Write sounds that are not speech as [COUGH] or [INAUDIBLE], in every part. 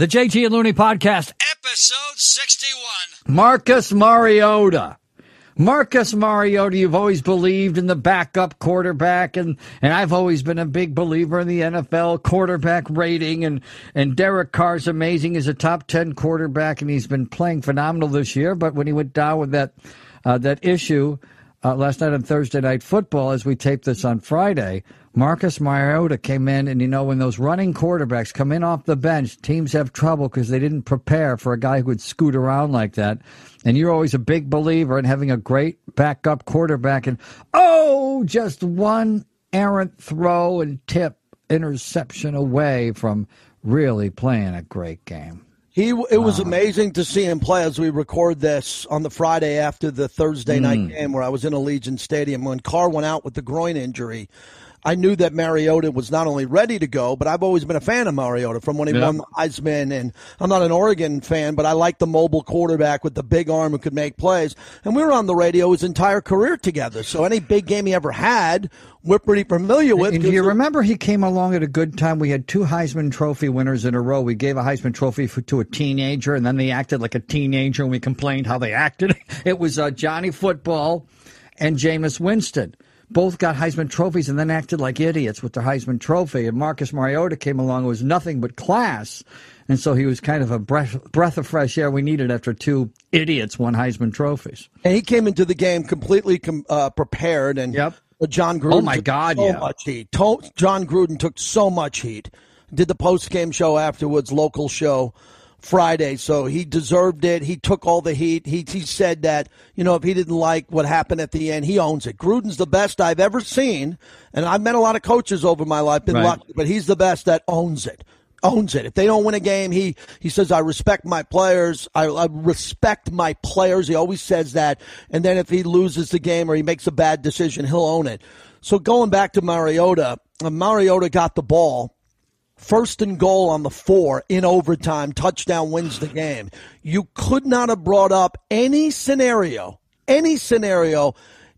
The JT and Looney Podcast, episode 61. Marcus Mariota. Marcus Mariota, you've always believed in the backup quarterback, and, and I've always been a big believer in the NFL quarterback rating. And, and Derek Carr's amazing. He's a top 10 quarterback, and he's been playing phenomenal this year. But when he went down with that, uh, that issue uh, last night on Thursday Night Football, as we taped this on Friday, Marcus Mariota came in, and you know, when those running quarterbacks come in off the bench, teams have trouble because they didn't prepare for a guy who would scoot around like that. And you're always a big believer in having a great backup quarterback. And oh, just one errant throw and tip interception away from really playing a great game. He it was amazing to see him play as we record this on the Friday after the Thursday Mm. night game where I was in Allegiant Stadium when Carr went out with the groin injury. I knew that Mariota was not only ready to go, but I've always been a fan of Mariota from when he Yeah. won the Heisman. And I'm not an Oregon fan, but I like the mobile quarterback with the big arm who could make plays. And we were on the radio his entire career together. So any big game he ever had, we're pretty familiar with. And do you remember he came along at a good time? We had two Heisman Trophy winners in a row. We gave a Heisman Trophy for, to a teenager, and then they acted like a teenager, and we complained how they acted. [LAUGHS] It was uh, Johnny Football and Jameis Winston. Both got Heisman trophies and then acted like idiots with their Heisman Trophy. And Marcus Mariota came along, was nothing but class. And so he was kind of a breath, breath of fresh air we needed after two idiots won Heisman trophies. And he came into the game completely com- uh, prepared. And Yep. Jon Gruden. Oh, my took God, so yeah. much heat. To- Jon Gruden took so much heat. Did the post game show afterwards, local show. Friday, so he deserved it. He took all the heat. He he said that you know if he didn't like what happened at the end, he owns it. Gruden's the best I've ever seen, and I've met a lot of coaches over my life, been Right. lucky, but he's the best that owns it. Owns it. If they don't win a game, he he says I respect my players. I, I respect my players. He always says that. And then if he loses the game or he makes a bad decision, he'll own it. So going back to Mariota, uh, Mariota got the ball first and goal on the four in overtime, touchdown wins the game. You could not have brought up any scenario, any scenario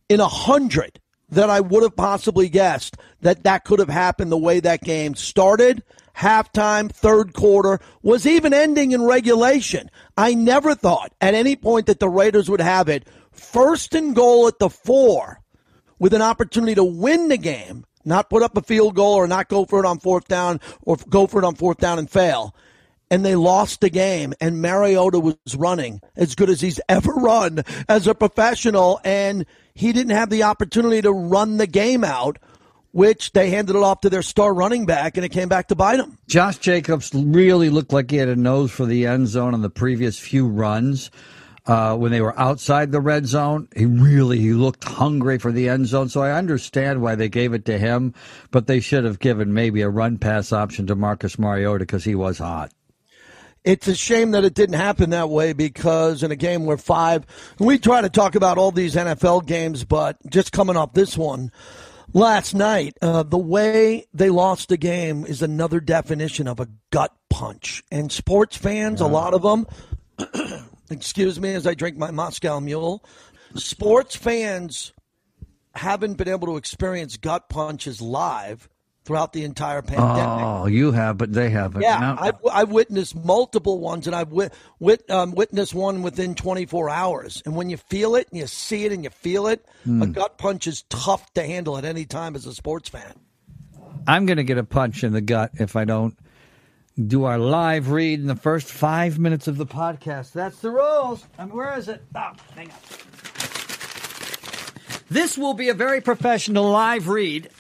in a hundred that I would have possibly guessed that that could have happened the way that game started. Halftime, third quarter, was even ending in regulation. I never thought at any point that the Raiders would have it first and goal at the four with an opportunity to win the game, not put up a field goal or not go for it on fourth down or go for it on fourth down and fail. And they lost the game, and Mariota was running as good as he's ever run as a professional, and he didn't have the opportunity to run the game out, which they handed it off to their star running back, and it came back to bite. Josh Jacobs really looked like he had a nose for the end zone on the previous few runs. Uh, when they were outside the red zone, he really he looked hungry for the end zone. So I understand why they gave it to him, but they should have given maybe a run pass option to Marcus Mariota because he was hot. It's a shame that it didn't happen that way because in a game where five, we try to talk about all these NFL games, but just coming off this one last night, uh, the way they lost the game is another definition of a gut punch. And sports fans, a lot of them, excuse me as I drink my Moscow Mule, sports fans haven't been able to experience gut punches live throughout the entire pandemic. Oh, you have, but they haven't. Yeah, No. I've, I've witnessed multiple ones, and I've wit, wit, um, witnessed one within 24 hours. And when you feel it, and you see it, and you feel it, a gut punch is tough to handle at any time as a sports fan. I'm going to get a punch in the gut if I don't do our live read in the first five minutes of the podcast. That's the rules. Mean, where is it? Oh, hang on. This will be a very professional live read,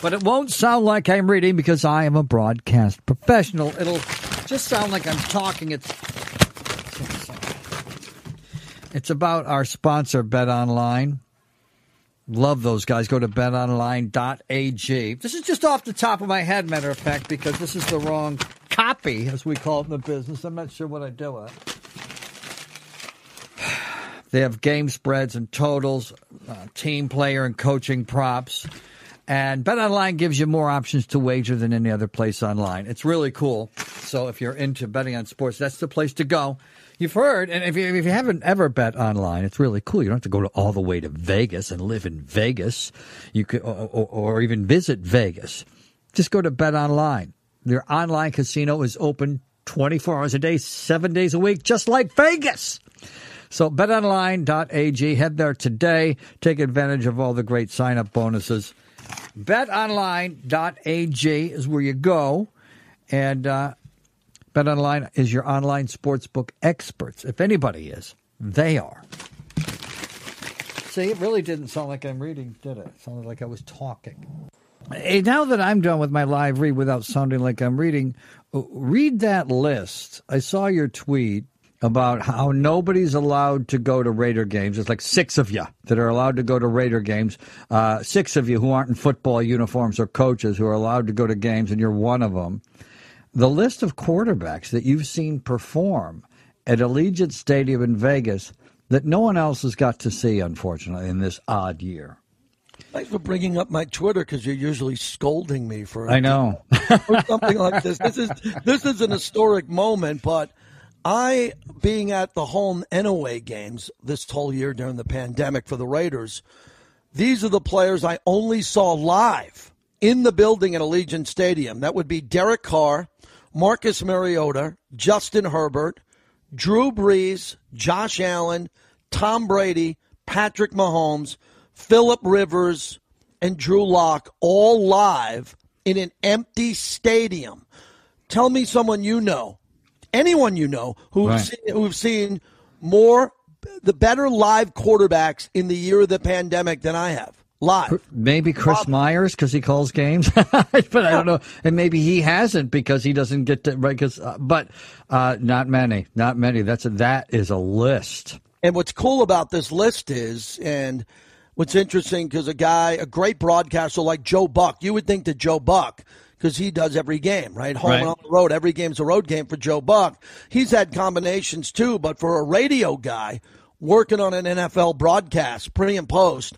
but it won't sound like I'm reading because I am a broadcast professional. It'll just sound like I'm talking. It's it's about our sponsor, Bet Online. Love those guys. Go to betonline.ag. This is just off the top of my head, matter of fact, because this is the wrong copy, as we call it in the business. I'm not sure what I do with it. [SIGHS] They have game spreads and totals, uh, team player and coaching props. And BetOnline gives you more options to wager than any other place online. It's really cool. So if you're into betting on sports, that's the place to go. You've heard, and if you, if you haven't ever bet online, it's really cool. You don't have to go to all the way to Vegas and live in Vegas. You could, or, or, or even visit Vegas. Just go to Bet Online. Their online casino is open 24 hours a day, seven days a week, just like Vegas. So betonline.ag, head there today. Take advantage of all the great sign up bonuses. BetOnline.ag is where you go. And uh, BetOnline is your online sportsbook experts. If anybody is, they are. See, it really didn't sound like I'm reading, did it? It sounded like I was talking. Hey, now that I'm done with my live read without sounding like I'm reading, uh, read that list. I saw your tweet about how nobody's allowed to go to Raider games. It's like six of you that are allowed to go to Raider games. Uh, six of you who aren't in football uniforms or coaches who are allowed to go to games, and you're one of them. The list of quarterbacks that you've seen perform at Allegiant Stadium in Vegas that no one else has got to see, unfortunately, in this odd year. Thanks for bringing up my Twitter because you're usually scolding me for I know [LAUGHS] or something like this. This is this is an historic moment, but I being at the home and away games this whole year during the pandemic for the Raiders, these are the players I only saw live in the building at Allegiant Stadium. That would be Derek Carr, Marcus Mariota, Justin Herbert, Drew Brees, Josh Allen, Tom Brady, Patrick Mahomes, Philip Rivers, and Drew Lock all live in an empty stadium. Tell me someone you know, anyone you know, who've, Right. seen, who've seen more, the better live quarterbacks in the year of the pandemic than I have. Live. maybe Chris Myers because he calls games, [LAUGHS] but I don't know. And maybe he hasn't because he doesn't get to. Because, uh, but uh, not many, not many. That's a, that is a list. And what's cool about this list is, and what's interesting, because a guy, a great broadcaster like Joe Buck, you would think that Joe Buck, because he does every game, right? Home Right. and on the road, every game's a road game for Joe Buck. He's had combinations too, but for a radio guy working on an NFL broadcast, pre and post,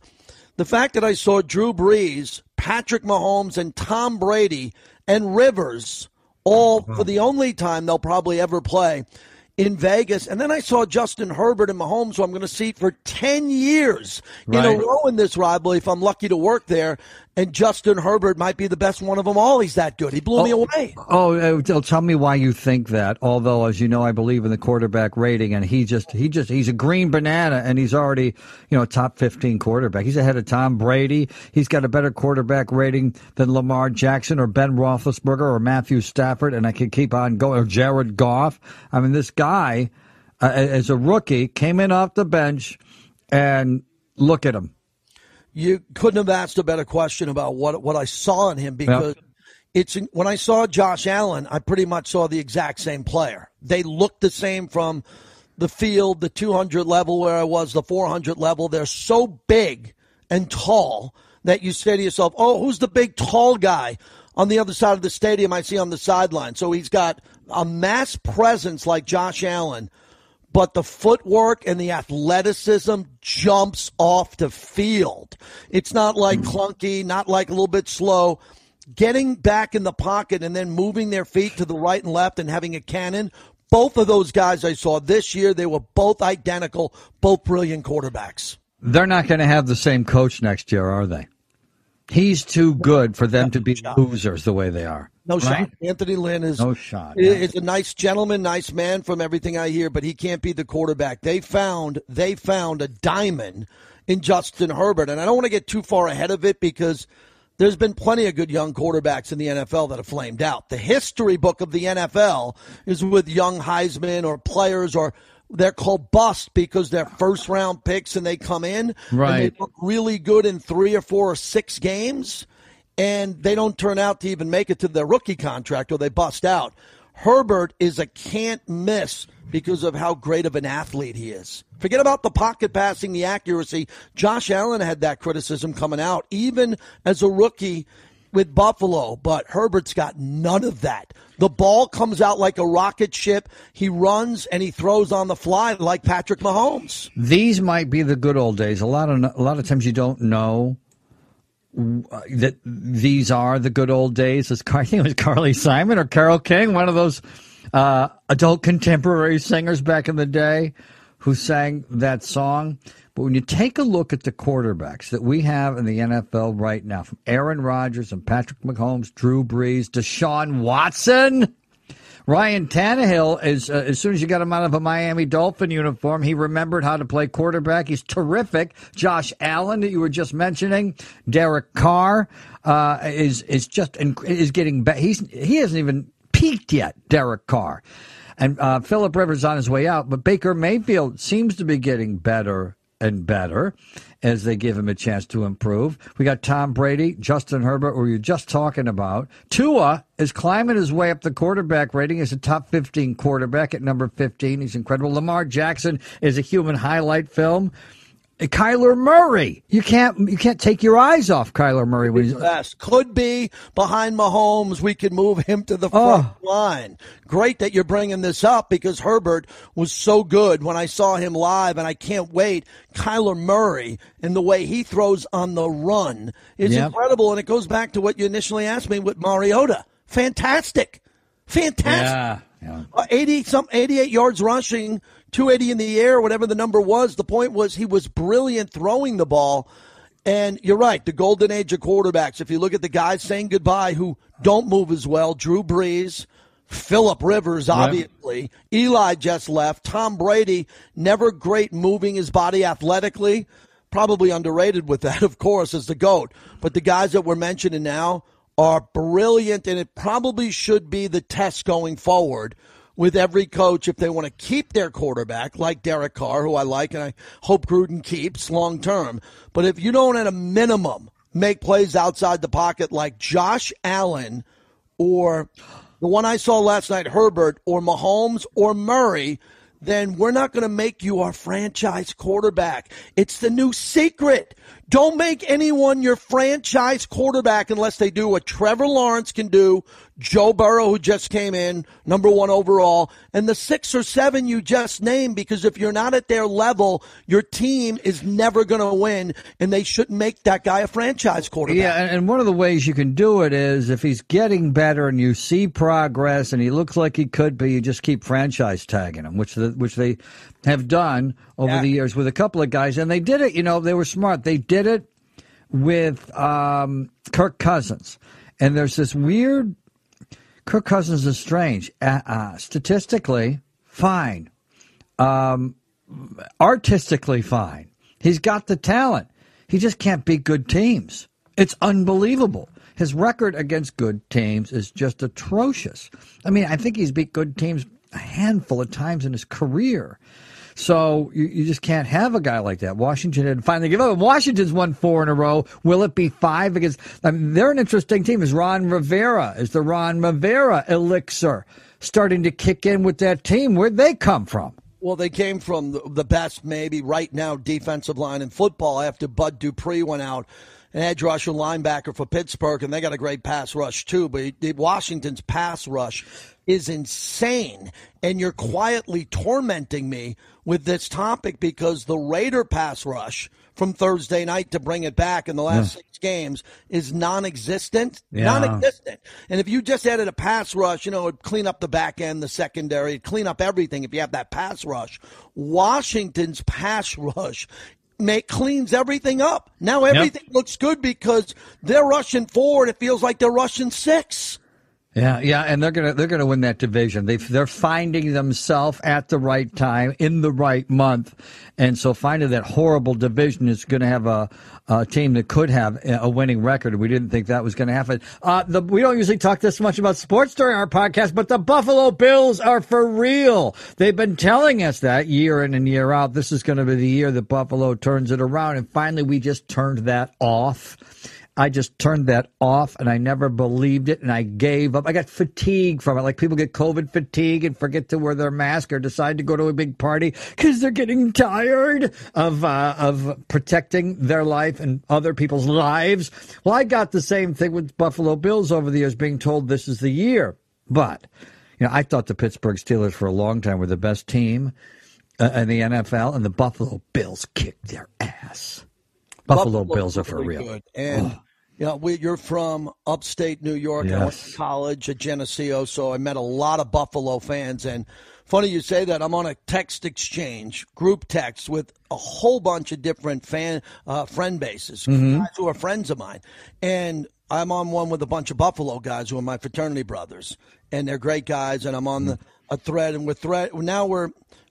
the fact that I saw Drew Brees, Patrick Mahomes, and Tom Brady and Rivers all uh-huh. for the only time they'll probably ever play in Vegas. And then I saw Justin Herbert and Mahomes, who I'm going to see for 10 years in a row in this rivalry if I'm lucky to work there. And Justin Herbert might be the best one of them all. He's that good. He blew me away. Oh, uh, tell- tell me why you think that. Although, as you know, I believe in the quarterback rating, and he just he just he's a green banana, and he's already you know top fifteen quarterback. He's ahead of Tom Brady. He's got a better quarterback rating than Lamar Jackson or Ben Roethlisberger or Matthew Stafford, and I could keep on going. Or Jared Goff. I mean, this guy uh, as a rookie came in off the bench, and look at him. You couldn't have asked a better question about what what I saw in him because it's when I saw Josh Allen, I pretty much saw the exact same player. They looked the same from the field, the 200 level where I was, the 400 level. They're so big and tall that you say to yourself, "Oh, who's the big tall guy?" On the other side of the stadium, I see on the sideline. So he's got a mass presence like Josh Allen, but the footwork and the athleticism jumps off the field. It's not like hmm. clunky, not like a little bit slow. Getting back in the pocket and then moving their feet to the right and left and having a cannon. Both of those guys I saw this year, they were both identical, both brilliant quarterbacks. They're not going to have the same coach next year, are they? He's too good for them to be losers the way they are. No shot. Anthony Lynn is No shot. is a nice gentleman, nice man from everything I hear, but he can't be the quarterback. They found they found a diamond in Justin Herbert, and I don't want to get too far ahead of it because there's been plenty of good young quarterbacks in the NFL that have flamed out. The history book of the NFL is with young Heisman or players or they're called bust because they're first round picks and they come in and Right. they look really good in three or four or six games and they don't turn out to even make it to their rookie contract or they bust out. Herbert is a can't miss because of how great of an athlete he is. Forget about the pocket passing, the accuracy. Josh Allen had that criticism coming out, even as a rookie with Buffalo, but Herbert's got none of that. The ball comes out like a rocket ship. He runs and he throws on the fly like Patrick Mahomes. These might be the good old days. A lot of a lot of times you don't know uh, that these are the good old days. As [LAUGHS] I think it was Carly Simon or Carole King, one of those uh, adult contemporary singers back in the day, who sang that song. But when you take a look at the quarterbacks that we have in the NFL right now, from Aaron Rodgers and Patrick Mahomes, Drew Brees, Deshaun Watson, Ryan Tannehill, is, uh, as soon as you got him out of a Miami Dolphin uniform, he remembered how to play quarterback. He's terrific. Josh Allen, that you were just mentioning, Derek Carr uh, is is just is getting better. He's he hasn't even peaked yet. Derek Carr. And uh, Philip Rivers on his way out, but Baker Mayfield seems to be getting better and better as they give him a chance to improve. We got Tom Brady, Justin Herbert, who you're just talking about. Tua is climbing his way up the quarterback rating as a top 15 quarterback at number 15. He's incredible. Lamar Jackson is a human highlight film. Kyler Murray. You can't you can't take your eyes off Kyler Murray when he's best. Could be behind Mahomes. We could move him to the front oh. line. Great that you're bringing this up because Herbert was so good when I saw him live, and I can't wait. Kyler Murray and the way he throws on the run is yep. incredible, and it goes back to what you initially asked me with Mariota. Fantastic, fantastic. Yeah, yeah. Uh, Eighty some, eighty-eight yards rushing 280 in the air, whatever the number was. The point was he was brilliant throwing the ball. And you're right, the golden age of quarterbacks. If you look at the guys saying goodbye who don't move as well, Drew Brees, Philip Rivers, obviously. Right. Eli just left. Tom Brady, never great moving his body athletically. Probably underrated with that, [LAUGHS] of course, as the GOAT. But the guys that we're mentioning now are brilliant, and it probably should be the test going forward with every coach if they want to keep their quarterback, like Derek Carr, who I like and I hope Gruden keeps long term. But if you don't, at a minimum, make plays outside the pocket like Josh Allen or the one I saw last night, Herbert or Mahomes or Murray, then we're not going to make you our franchise quarterback. It's the new secret. Don't make anyone your franchise quarterback unless they do what Trevor Lawrence can do, Joe Burrow, who just came in, number one overall, and the six or seven you just named, because if you're not at their level, your team is never going to win, and they shouldn't make that guy a franchise quarterback. Yeah, and one of the ways you can do it is if he's getting better and you see progress and he looks like he could be, you just keep franchise tagging him, which the, which they have done over yeah. the years with a couple of guys, and they did it. You know, they were smart. They did it with um, Kirk Cousins, and there's this weird. Kirk Cousins is strange. Uh, uh, statistically, fine. Um, artistically, fine. He's got the talent. He just can't beat good teams. It's unbelievable. His record against good teams is just atrocious. I mean, I think he's beat good teams a handful of times in his career. So you, you, just can't have a guy like that. Washington had finally give up. Washington's won four in a row. Will it be five Because I mean, they're an interesting team. Is Ron Rivera? Is the Ron Rivera elixir starting to kick in with that team? Where'd they come from? Well, they came from the best, maybe right now, defensive line in football after Bud Dupree went out edge rusher linebacker for Pittsburgh, and they got a great pass rush too. But Washington's pass rush is insane, and you're quietly tormenting me with this topic because the Raider pass rush from Thursday night to bring it back in the last yeah. six games is non-existent. Yeah. Non-existent. And if you just added a pass rush, you know, it'd clean up the back end, the secondary, clean up everything if you have that pass rush. Washington's pass [LAUGHS] rush make cleans everything up. Now everything yep. looks good because they're rushing forward. It feels like they're rushing six. Yeah, yeah, and they're gonna they're gonna win that division. They they're finding themselves at the right time in the right month, and so finding that horrible division is going to have a, a team that could have a winning record. We didn't think that was going to happen. Uh, the, we don't usually talk this much about sports during our podcast, but the Buffalo Bills are for real. They've been telling us that year in and year out. This is going to be the year that Buffalo turns it around, and finally we just turned that off I just turned that off and I never believed it and I gave up. I got fatigue from it. Like people get COVID fatigue and forget to wear their mask or decide to go to a big party because they're getting tired of, uh, of protecting their life and other people's lives. Well, I got the same thing with Buffalo Bills over the years being told this is the year. But, you know, I thought the Pittsburgh Steelers for a long time were the best team uh, in the NFL and the Buffalo Bills kicked their ass. Buffalo, Buffalo Bills are for real. Good. And oh Yeah, we, you're from upstate New York. I went to college at Geneseo, so I met a lot of Buffalo fans. And funny you say that. I'm on a text exchange, group text with a whole bunch of different fan uh, friend bases, guys who are friends of mine. And I'm on one with a bunch of Buffalo guys who are my fraternity brothers, and they're great guys. And I'm on the, a thread, and we're thread now we're.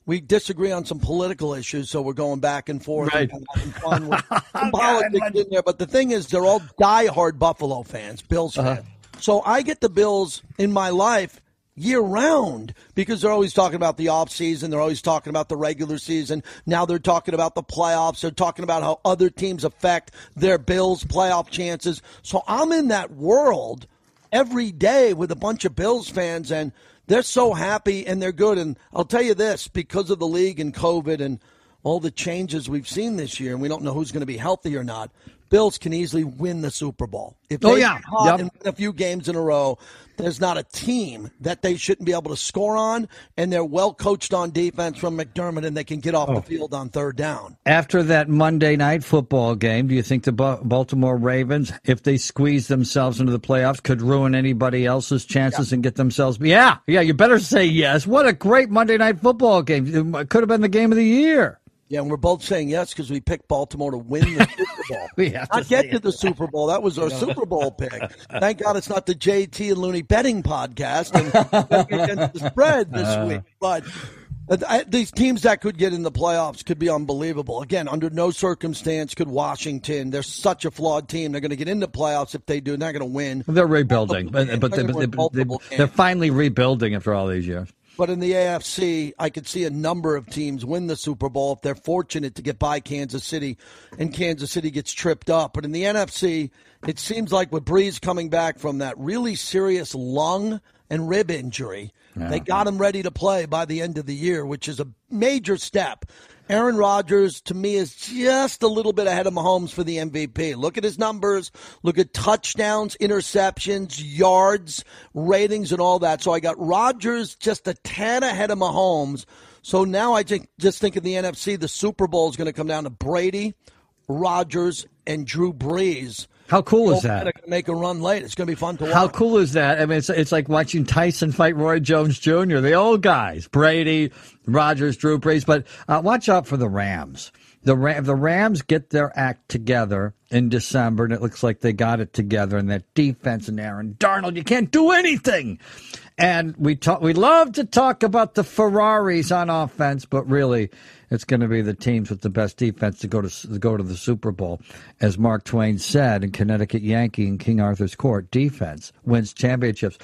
We disagree on some political issues, so we're going back and forth Right. and having fun with [LAUGHS] some politics in there. But the thing is, they're all diehard Buffalo fans, Bills uh-huh. fans. So I get the Bills in my life year round because they're always talking about the off season. They're always talking about the regular season. Now they're talking about the playoffs. They're talking about how other teams affect their Bills playoff chances. So I'm in that world every day with a bunch of Bills fans and they're so happy and they're good. And I'll tell you this because of the league and COVID and all the changes we've seen this year, and we don't know who's going to be healthy or not. Bills can easily win the Super Bowl. If oh, they Oh, yeah. Yep. and win a few games in a row, there's not a team that they shouldn't be able to score on, and they're well coached on defense from McDermott, and they can get off Oh. the field on third down. After that Monday night football game, do you think the Baltimore Ravens, if they squeeze themselves into the playoffs, could ruin anybody else's chances and get themselves? Yeah, yeah. You better say yes. What a great Monday night football game! It could have been the game of the year. Yeah, and we're both saying yes because we picked Baltimore to win the [LAUGHS] Super Bowl. We have to not get say to the Super Bowl. That was our Super Bowl pick. [LAUGHS] Thank God it's not the JT and Looney betting podcast and against the spread this Uh. week. But I, these teams that could get in the playoffs could be unbelievable. Again, under no circumstance could Washington. They're such a flawed team. They're going to get into the playoffs if they do. They're not going to win. They're rebuilding, but, but, they, but they, they're finally rebuilding after all these years. But in the AFC, I could see a number of teams win the Super Bowl if they're fortunate to get by Kansas City and Kansas City gets tripped up. But in the NFC, it seems like with Brees coming back from that really serious lung and rib injury, they got him ready to play by the end of the year, which is a major step. Aaron Rodgers, to me, is just a little bit ahead of Mahomes for the MVP. Look at his numbers. Look at touchdowns, interceptions, yards, ratings, and all that. So I got Rodgers just a tad ahead of Mahomes. So now I just think of the NFC, the Super Bowl is going to come down to Brady, Rodgers, and Drew Brees. How cool is They're that? going to make a run late. It's going to be fun to watch. How cool is that? I mean, it's, it's like watching Tyson fight Roy Jones Jr., the old guys, Brady, Rodgers, Drew Brees. But uh, watch out for the Rams. The, Ram, the Rams get their act together in December, and it looks like they got it together. And that defense and Aaron Donald, you can't do anything. And we talk, we love to talk about the Ferraris on offense, but really, it's going to be the teams with the best defense to go to to go to the Super Bowl, as Mark Twain said in Connecticut Yankee and King Arthur's Court. Defense wins championships.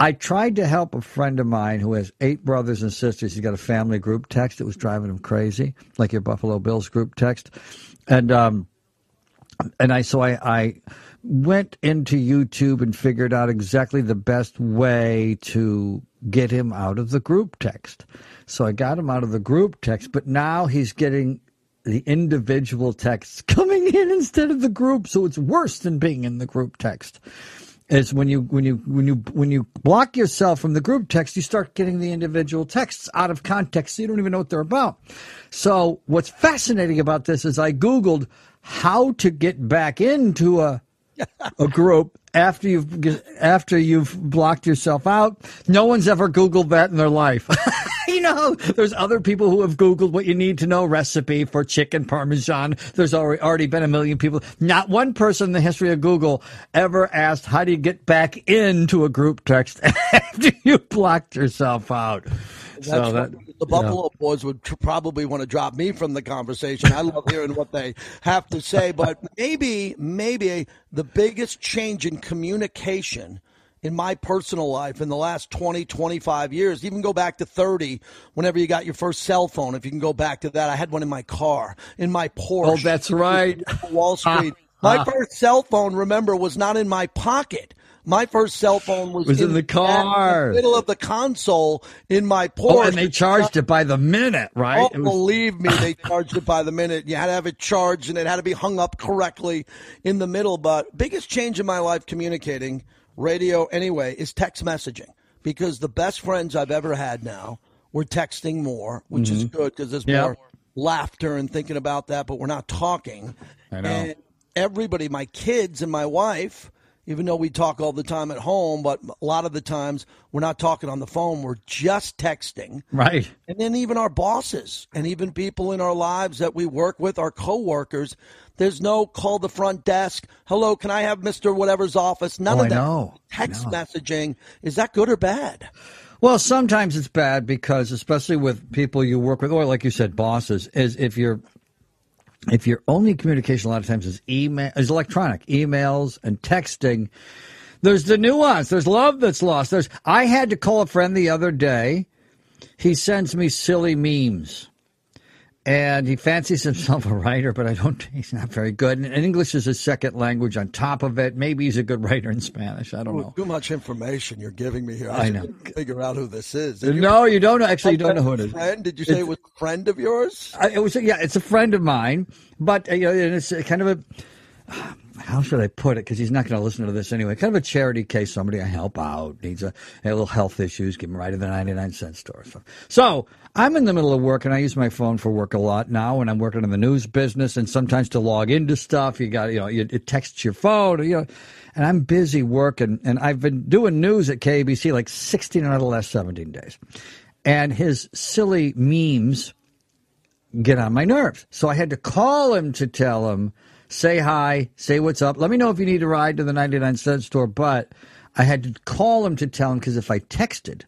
I tried to help a friend of mine who has eight brothers and sisters. He's got a family group text that was driving him crazy, like your Buffalo Bills group text, and um, and I so I, I went into YouTube and figured out exactly the best way to get him out of the group text. So I got him out of the group text, but now he's getting the individual texts [LAUGHS] coming in instead of the group, so it's worse than being in the group text. Is when you when you when you when you block yourself from the group text, you start getting the individual texts out of context, so you don't even know what they're about. So what's fascinating about this is I googled how to get back into a a group after you've after you've blocked yourself out. No one's ever Googled that in their life. [LAUGHS] you know, there's other people who have Googled what you need to know recipe for chicken parmesan. There's already already been a million people. Not one person in the history of Google ever asked how do you get back into a group text [LAUGHS] after you blocked yourself out. That's so that, the Buffalo boys would tr- probably want to drop me from the conversation. I love hearing what they have to say, but maybe, maybe the biggest change in communication in my personal life in the last 20, 25 years, even go back to 30, whenever you got your first cell phone, if you can go back to that. I had one in my car, in my oh, Porsche. Oh, that's right. Wall Street. [LAUGHS] My ah. first cell phone, remember, was not in my pocket. My first cell phone was, Was in the car. in the middle of the console in my Porsche. Oh, and they charged it by the minute, right? Oh, was- believe me, they charged it by the minute. You had to have it charged, and it had to be hung up correctly in the middle. But biggest change in my life communicating radio anyway is text messaging because the best friends I've ever had now we're texting more, which is good because there's Mm-hmm. More laughter and thinking about that, but we're not talking. I know. And everybody, my kids and my wife, even though we talk all the time at home, but a lot of the times we're not talking on the phone, we're just texting. Right. And then even our bosses and even people in our lives that we work with, our coworkers, there's no call the front desk. Hello, can I have Mr. Whatever's office? None Oh, of I that. I Text messaging. Is that good or bad? Well, sometimes it's bad because, especially with people you work with, or like you said, bosses, is if you're if your only communication a lot of times is email, is electronic emails and texting. There's the nuance. There's love that's lost. There's. I had to call a friend the other day. He sends me silly memes. And he fancies himself a writer, but I don't. [LAUGHS] He's not very good. And English is his second language. On top of it, maybe he's a good writer in Spanish. I don't know. Too much information you're giving me here. I should know. Figure out who this is. Did No, you don't know. Actually, you don't know who it is. Friend? Did you say it was a friend of yours? I, it was yeah, it's a friend of mine, but uh, you know, and it's kind of a how should I put it? Because he's not going to listen to this anyway. Kind of a charity case. Somebody I help out needs a, a little health issues. Give him right to the ninety nine cent store. So, so I'm in the middle of work, and I use my phone for work a lot now. And I'm working in the news business, and sometimes to log into stuff, you got you know, you, it texts your phone, you know. And I'm busy working, and I've been doing news at KABC like 16 out of the last 17 days. And his silly memes get on my nerves. So I had to call him to tell him, say hi, say what's up. Let me know if you need a ride to the 99 cent store. But I had to call him to tell him because if I texted,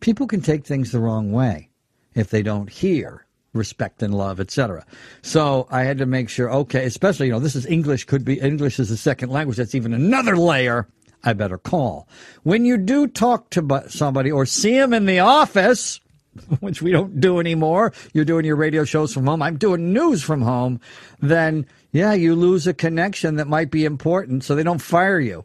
people can take things the wrong way if they don't hear respect and love, etc. So I had to make sure, okay, especially, you know, this is English, could be English is a second language. That's even another layer. I better call. When you do talk to somebody or see them in the office, [LAUGHS] which we don't do anymore. You're doing your radio shows from home. I'm doing news from home. Then, yeah, you lose a connection that might be important, so they don't fire you.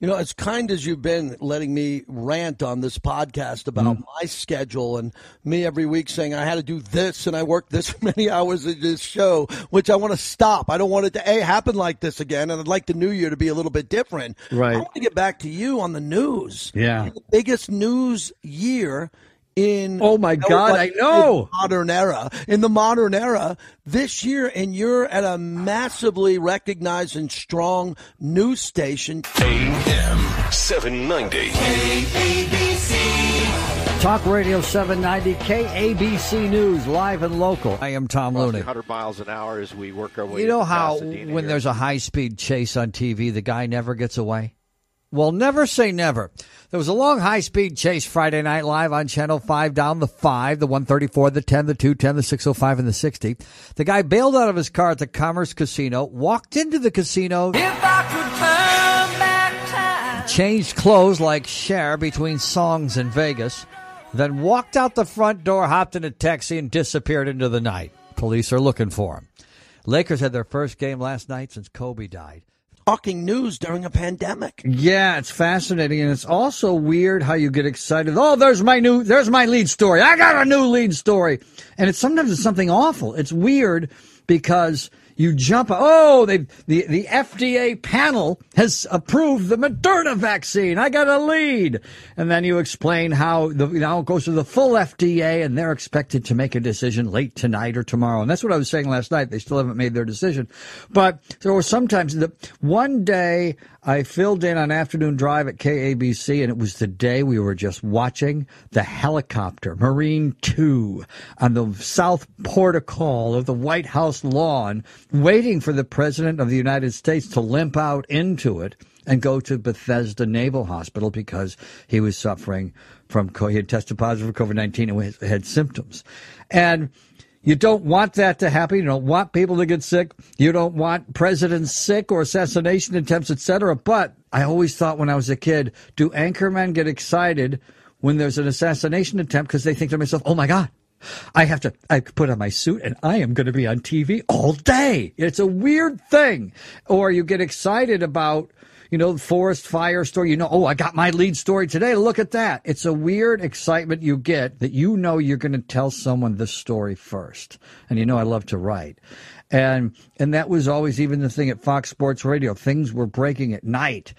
You know, as kind as you've been letting me rant on this podcast about Mm-hmm. my schedule and me every week saying I had to do this and I worked this [LAUGHS] many hours in this show, which I want to stop. I don't want it to a happen like this again, and I'd like the new year to be a little bit different. Right. I want to get back to you on the news. Yeah. The biggest news year in Oh, my God, what- I know. modern era in the modern era this year and you're at a massively recognized and strong news station AM 790. Talk Radio 790 KABC News, live and local. I am Tom Looney. 100 miles an hour as we work our way. You know how Pasadena when here. there's a high speed chase on TV, the guy never gets away? Well, never say never. There was a long high speed chase Friday night live on Channel 5 down the 5, the 134, the 10, the 210, the 605, and the 60. The guy bailed out of his car at the Commerce Casino, walked into the casino, changed clothes like Cher between songs in Vegas, then walked out the front door, hopped in a taxi, and disappeared into the night. Police are looking for him. Lakers had their first game last night since Kobe died. Talking news during a pandemic. Yeah, it's fascinating, and it's also weird how you get excited. Oh, there's my new, there's my lead story. I got a new lead story, and it's sometimes it's something awful. It's weird because you jump. Oh, they the the FDA panel has approved the Moderna vaccine. I got a lead, and then you explain how the now it goes to the full FDA, and they're expected to make a decision late tonight or tomorrow. And that's what I was saying last night. They still haven't made their decision, but were sometimes the one day I filled in on afternoon drive at KABC, and it was the day we were just watching the helicopter Marine Two on the south portico of the White House lawn, waiting for the President of the United States to limp out into it and go to Bethesda Naval Hospital because he was suffering from he had tested positive for COVID nineteen and had symptoms, and. You don't want that to happen. You don't want people to get sick. You don't want presidents sick or assassination attempts, etc. But I always thought when I was a kid, do anchormen get excited when there's an assassination attempt because they think to themselves, "Oh my God, I have to I put on my suit and I am going to be on TV all day." It's a weird thing. Or you get excited about you know, the forest fire story. You know, oh, I got my lead story today. Look at that. It's a weird excitement you get that you know you're going to tell someone this story first. And you know, I love to write. And, and that was always even the thing at Fox Sports Radio. Things were breaking at night.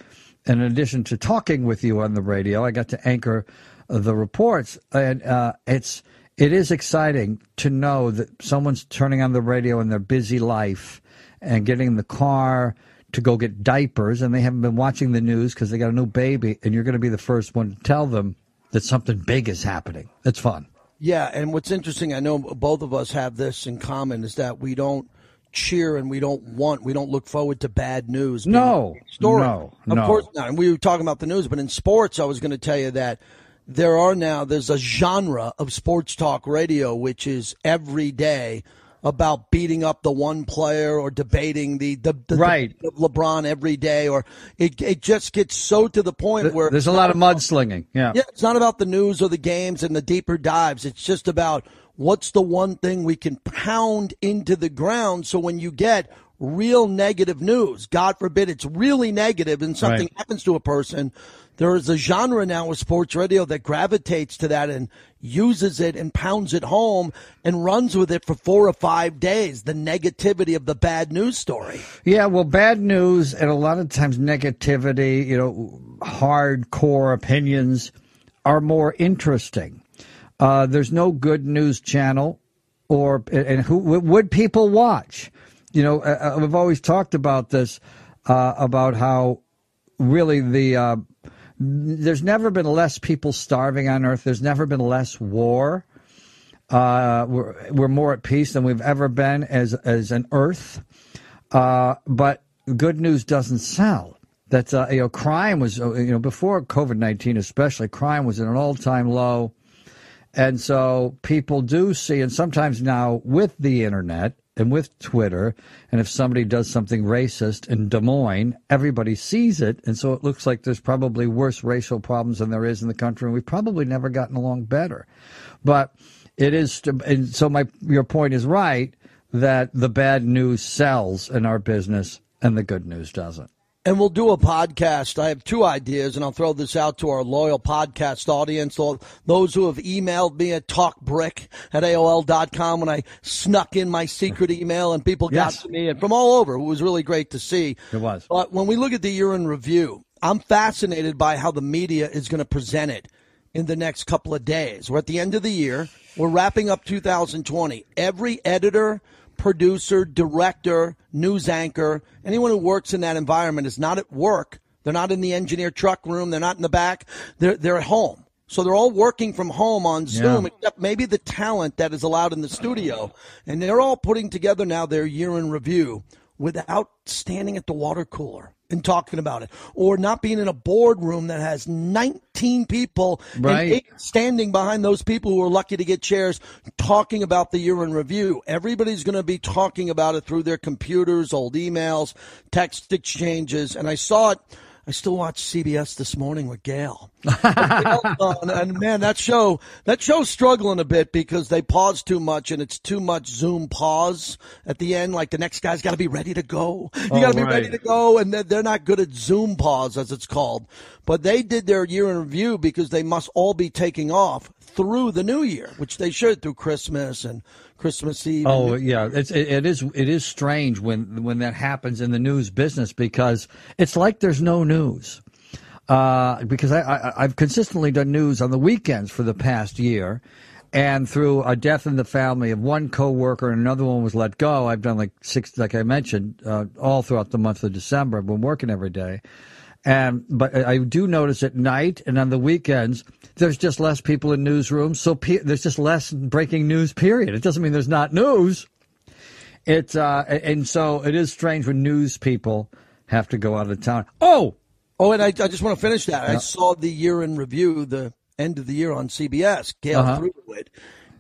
And in addition to talking with you on the radio, I got to anchor the reports. And, uh, it's, it is exciting to know that someone's turning on the radio in their busy life and getting in the car to go get diapers, and they haven't been watching the news because they got a new baby, and you're going to be the first one to tell them that something big is happening. It's fun. Yeah, and what's interesting, I know both of us have this in common, is that we don't cheer and we don't want, we don't look forward to bad news. No, story. no, of no. course not. And we were talking about the news, but in sports, I was going to tell you that there are now there's a genre of sports talk radio which is every day about beating up the one player or debating the the, the Right. of LeBron every day, or it it just gets so to the point where There's a lot of mudslinging. Yeah. yeah, it's not about the news or the games and the deeper dives. It's just about what's the one thing we can pound into the ground so when you get real negative news, God forbid it's really negative and something Right. happens to a person, there is a genre now of sports radio that gravitates to that and uses it and pounds it home and runs with it for four or five days. The negativity of the bad news story. Yeah, well, bad news and a lot of times negativity, you know, hardcore opinions are more interesting. Uh, there's no good news channel, or and who would people watch? You know, uh, uh, we've always talked about this uh, about how really the uh, there's never been less people starving on Earth. There's never been less war. Uh, we're we're more at peace than we've ever been as as an Earth. Uh, but good news doesn't sell. That uh, you know, crime was uh, you know before COVID nineteen, especially crime was at an all time low, and so people do see, and sometimes now with the internet and with Twitter, and if somebody does something racist in Des Moines, everybody sees it, and so it looks like there's probably worse racial problems than there is in the country, and we've probably never gotten along better. But it is, and so my your point is right that the bad news sells in our business and the good news doesn't. And we'll do a podcast. I have two ideas, and I'll throw this out to our loyal podcast audience, all those who have emailed me at talkbrick at AOL.com when I snuck in my secret email and people got Yes. to me and from all over. It was really great to see. It was. But when we look at the year in review, I'm fascinated by how the media is going to present it in the next couple of days. We're at the end of the year. We're wrapping up 2020. Every editor, producer, director, news anchor, anyone who works in that environment is not at work. They're not in the engineer truck room. They're not in the back. They're, they're at home. So they're all working from home on Zoom, Yeah. except maybe the talent that is allowed in the studio. And they're all putting together now their year in review without standing at the water cooler and talking about it or not being in a boardroom that has 19 people Right. standing behind those people who are lucky to get chairs talking about the year in review. Everybody's going to be talking about it through their computers, old emails, text exchanges. And I saw it. I still watch CBS this morning with Gail. [LAUGHS] and, and man, that show that show's struggling a bit because they pause too much and it's too much Zoom pause at the end. Like the next guy's got to be ready to go. You got to be ready to go, and they're, they're not good at Zoom pause as it's called. But they did their year in review because they must all be taking off through the new year, which they should through Christmas and Christmas Eve. Oh yeah, it's it, it is it is strange when when that happens in the news business because it's like there's no news. Uh, because I, I I've consistently done news on the weekends for the past year, and through a death in the family of one coworker and another one was let go. I've done like six, like I mentioned, uh, all throughout the month of December. I've been working every day. And but I do notice at night and on the weekends there's just less people in newsrooms, so pe- there's just less breaking news. Period. It doesn't mean there's not news. It's uh, and so it is strange when news people have to go out of town. Oh, Oh, and I, I just want to finish that. I saw the year in review, the end of the year on CBS. Gail Uh-huh. threw it,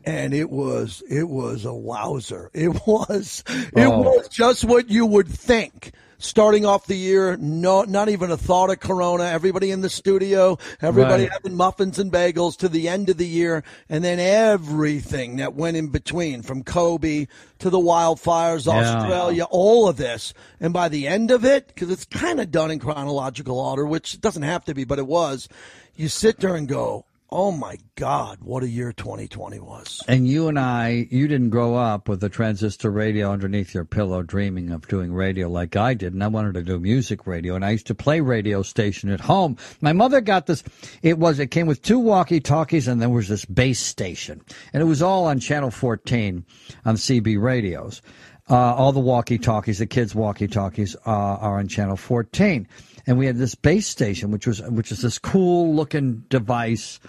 and it was it was a wowzer. [LAUGHS] It was it Oh. was just what you would think. Starting off the year, no, not even a thought of Corona. Everybody in the studio, everybody Right. having muffins and bagels to the end of the year, and then everything that went in between, from Kobe to the wildfires, Yeah. Australia, all of this. And by the end of it, because it's kind of done in chronological order, which doesn't have to be, but it was, you sit there and go, oh my God, what a year 2020 was. and you and I, you didn't grow up with a transistor radio underneath your pillow, dreaming of doing radio like I did, and I wanted to do music radio, and I used to play radio station at home. My mother got this. It was it came with two walkie talkies, and there was this base station, and it was all on channel 14 on CB radios. uh, all the walkie talkies, the kids' walkie talkies, uh, are on channel 14. And we had this base station, which was which is this cool looking device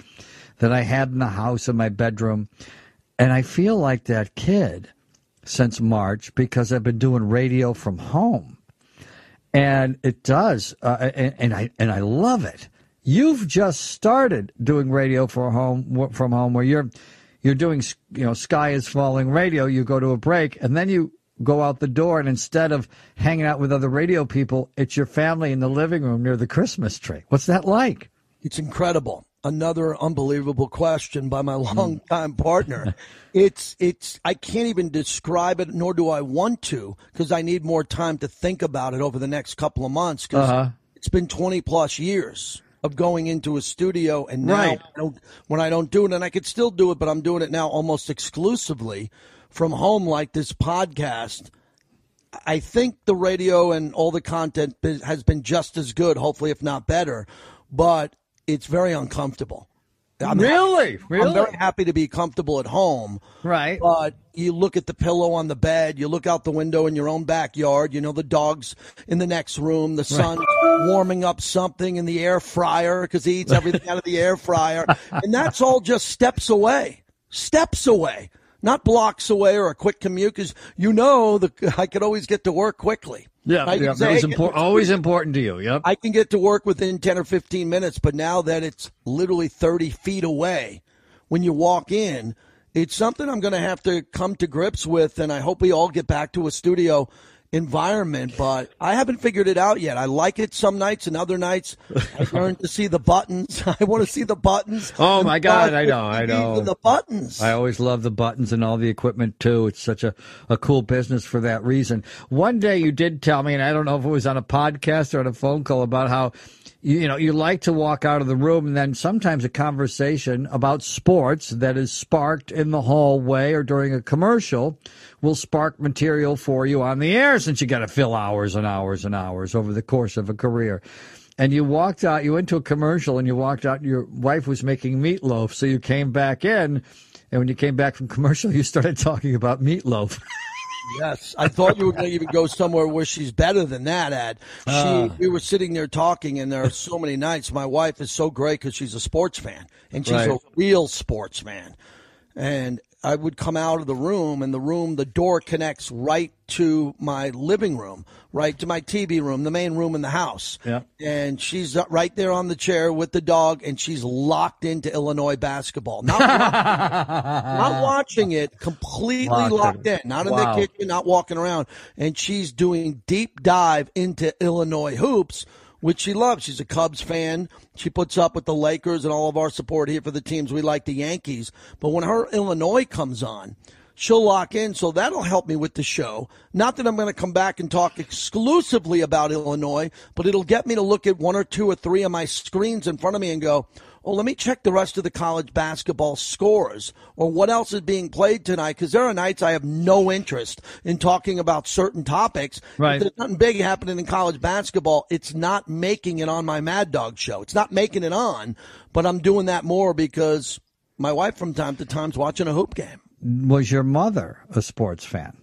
that I had in the house in my bedroom. And I feel like that kid since March because I've been doing radio from home, and it does, uh, and, and I and I love it. You've just started doing radio for home from home, where you're you're doing you know sky is falling radio. You go to a break, and then you go out the door, and instead of hanging out with other radio people, it's your family in the living room near the Christmas tree. What's that like? It's incredible. Another unbelievable question by my longtime partner. [LAUGHS] It's it's I can't even describe it, nor do I want to, because I need more time to think about it over the next couple of months. Because Uh-huh. it's been twenty plus years of going into a studio, and now Right. I when I don't do it, and I could still do it, but I'm doing it now almost exclusively from home, like this podcast. I think the radio and all the content has been just as good, hopefully, if not better, but it's very uncomfortable. I'm Really? Really? I'm very happy to be comfortable at home. Right. But you look at the pillow on the bed, you look out the window in your own backyard, you know, the dog's in the next room, the son's warming up something in the air fryer because he eats everything out of the air fryer. [LAUGHS] And that's all just steps away. Steps away. Not blocks away or a quick commute because you know the, I could always get to work quickly. Yeah, yeah, say, that was "Hey, impor- always important to you. Yep. I can get to work within 10 or 15 minutes, but now that it's literally 30 feet away, when you walk in, it's something I'm going to have to come to grips with, and I hope we all get back to a studio environment, but I haven't figured it out yet. I like it some nights and other nights. I [LAUGHS] learned to see the buttons. [LAUGHS] I want to see the buttons. Oh, my God, I know, I know. The buttons. I always love the buttons and all the equipment too. It's such a, a cool business for that reason. One day you did tell me, and I don't know if it was on a podcast or on a phone call, about how you, you know you like to walk out of the room, and then sometimes a conversation about sports that is sparked in the hallway or during a commercial will spark material for you on the air, since you got to fill hours and hours and hours over the course of a career and you walked out, you went to a commercial and you walked out, your wife was making meatloaf. So you came back in, and when you came back from commercial, [LAUGHS] you started talking about meatloaf. [LAUGHS] Yes, I thought you were going to even go somewhere where she's better than that. Ad, she, Ah. we were sitting there talking, and there are so many nights. My wife is so great because she's a sports fan, and she's a real sports fan. And I would come out of the room, and the room, the door connects right to my living room, right to my TV room, the main room in the house. Yeah. And she's right there on the chair with the dog, and she's locked into Illinois basketball. Not, [LAUGHS] not watching it, completely Locked locked, in. in. Not in Wow. the kitchen, not walking around. And she's doing deep dive into Illinois hoops, which she loves. She's a Cubs fan. She puts up with the Lakers and all of our support here for the teams. We like the Yankees. But when her Illinois comes on, she'll lock in. So that'll help me with the show. Not that I'm going to come back and talk exclusively about Illinois, but it'll get me to look at one or two or three of my screens in front of me and go, oh, let me check the rest of the college basketball scores or what else is being played tonight. Because there are nights I have no interest in talking about certain topics. Right. If there's nothing big happening in college basketball, it's not making it on my Mad Dog show. It's not making it on, but I'm doing that more because my wife from time to time is watching a hoop game. was your mother a sports fan?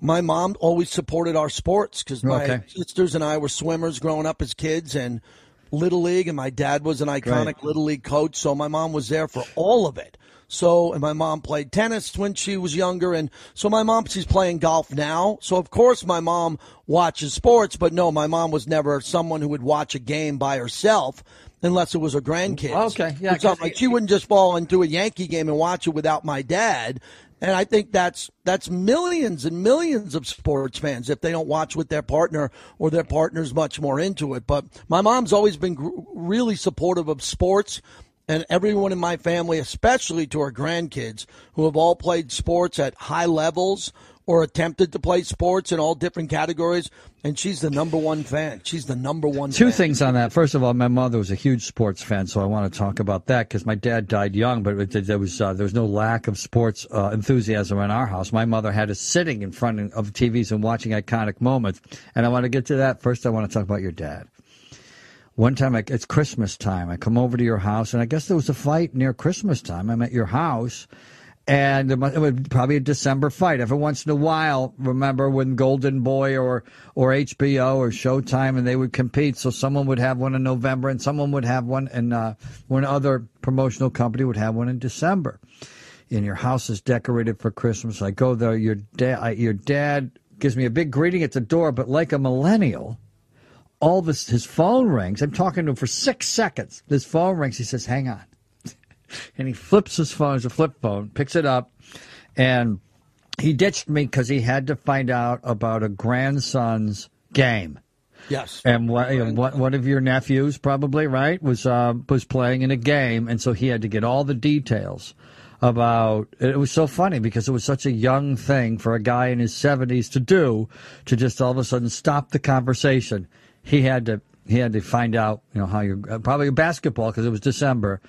my mom always supported our sports because my Okay. sisters and I were swimmers growing up as kids and little league, and my dad was an iconic Right. little league coach. So my mom was there for all of it. So, and my mom played tennis when she was younger, and so my mom she's playing golf now. So of course my mom watches sports, but no, my mom was never someone who would watch a game by herself. Unless it was her grandkids. Okay, yeah, like she wouldn't just fall into a Yankee game and watch it without my dad. And I think that's that's millions and millions of sports fans if they don't watch with their partner or their partner's much more into it. But my mom's always been gr- really supportive of sports and everyone in my family, especially to our grandkids who have all played sports at high levels or attempted to play sports in all different categories. And she's the number one fan. She's the number one Two fan. things on that. First of all, my mother was a huge sports fan, so I want to talk about that because my dad died young, but there was uh, there was no lack of sports uh, enthusiasm in our house. My mother had us sitting in front of TVs and watching iconic moments, and I want to get to that. First, I want to talk about your dad. One time, I, it's Christmas time. I come over to your house, and I guess there was a fight near Christmas time. I'm at your house, and it would probably a December fight. Every once in a while, remember when Golden Boy or or HBO or Showtime and they would compete. So someone would have one in November, and someone would have one, and uh, one other promotional company would have one in December. And your house is decorated for Christmas. I go there. Your dad, your dad gives me a big greeting at the door, but like a millennial. All this, his phone rings. I'm talking to him for six seconds. His phone rings. He says, "Hang on." And he flips his phone. It's a flip phone. Picks it up, and he ditched me because he had to find out about a grandson's game. Yes. And what, what, one of your nephews probably right was uh, was playing in a game, and so he had to get all the details about. It was so funny because it was such a young thing for a guy in his seventies to do, to just all of a sudden stop the conversation. He had to he had to find out, you know, how you probably basketball because it was December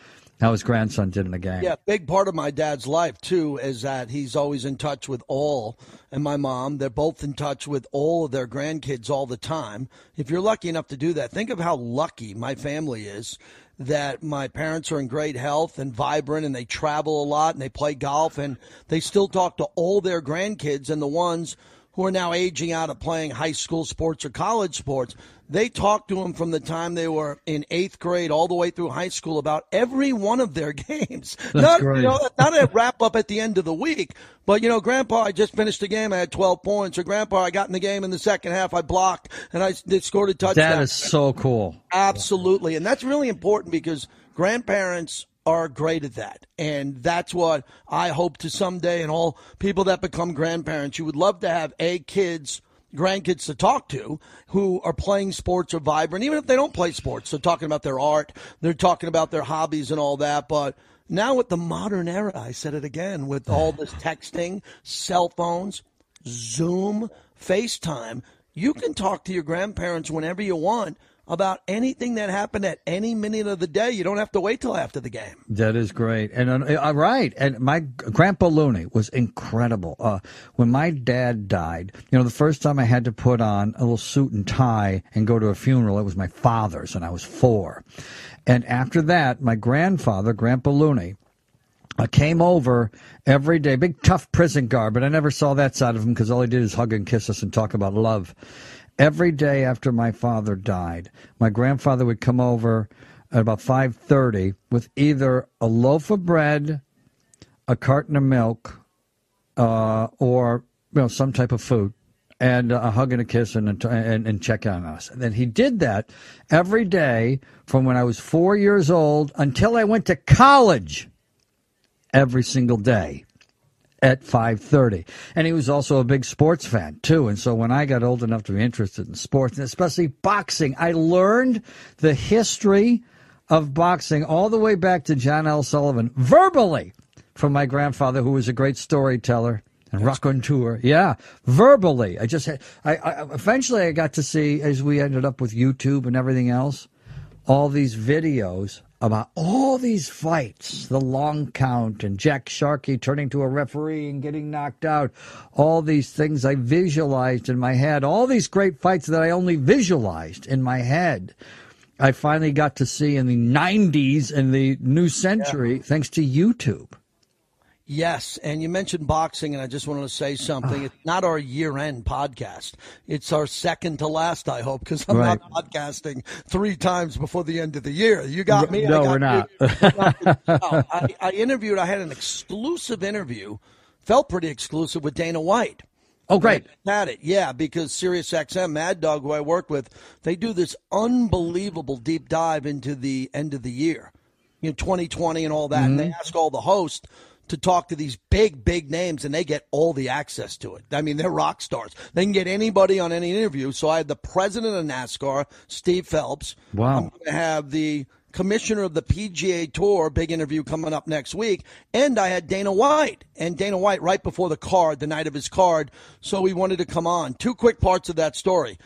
how his grandson did in the game. Yeah, big part of my dad's life too is that he's always in touch with all, and my mom. They're both in touch with all of their grandkids all the time. If you're lucky enough to do that, think of how lucky my family is that my parents are in great health and vibrant, and they travel a lot and they play golf, and they still talk to all their grandkids and the ones who are now aging out of playing high school sports or college sports. They talked to them from the time they were in eighth grade all the way through high school about every one of their [LAUGHS] games. That's not, great. You know, not a wrap up at the end of the week, but you know, Grandpa, I just finished the game. I had 12 points. Or Grandpa, I got in the game in the second half. I blocked and I scored a touchdown. That is so cool. Absolutely. And that's really important because grandparents are great at that. And that's what I hope to someday and all people that become grandparents, you would love to have a kids grandkids to talk to who are playing sports or vibrant even if they don't play sports. They're talking about their art. They're talking about their hobbies and all that. But now with the modern era i said it again with all this texting cell phones zoom facetime you can talk to your grandparents whenever you want about anything that happened at any minute of the day. You don't have to wait till after the game. That is great. And uh, uh, right. And my grandpa Looney was incredible. Uh, when my dad died, you know, the first time I had to put on a little suit and tie and go to a funeral, it was my father's, and I was four. And after that, my grandfather, Grandpa Looney, uh, came over every day, big tough prison guard, but I never saw that side of him because all he did is hug and kiss us and talk about love. Every day after my father died, my grandfather would come over at about five thirty with either a loaf of bread, a carton of milk, uh, or you know some type of food, and a hug and a kiss and, a, and and check on us. And then he did that every day from when I was four years old until I went to college. Every single day at 5:30 and he was also a big sports fan too. And so when I got old enough to be interested in sports and especially boxing I learned the history of boxing all the way back to John L. Sullivan verbally from my grandfather who was a great storyteller and raconteur. Yeah verbally. I just had I, I eventually I got to see as we ended up with YouTube and everything else all these videos about all these fights, the long count and Jack Sharkey turning to a referee and getting knocked out, all these things I visualized in my head, all these great fights that I only visualized in my head. I finally got to see in the 90s and the new century thanks to YouTube. Yes, and you mentioned boxing, and I just wanted to say something. Ah. It's not our year-end podcast; it's our second to last. I hope because I'm Right. not podcasting three times before the end of the year. You got me. I No, got we're not. No, I, I interviewed. I had an exclusive interview, felt pretty exclusive with Dana White. Oh, great. Had it, yeah, because Sirius XM, Mad Dog, who I work with, they do this unbelievable deep dive into the end of the year, you know, 2020 and all that, and Mm-hmm. they ask all the hosts to talk to these big, big names, and they get all the access to it. I mean, they're rock stars. They can get anybody on any interview. So I had the president of NASCAR, Steve Phelps. Wow. I'm going to have the commissioner of the PGA Tour, big interview coming up next week. And I had Dana White. And Dana White right before the card, the night of his card. So he wanted to come on. Two quick parts of that story.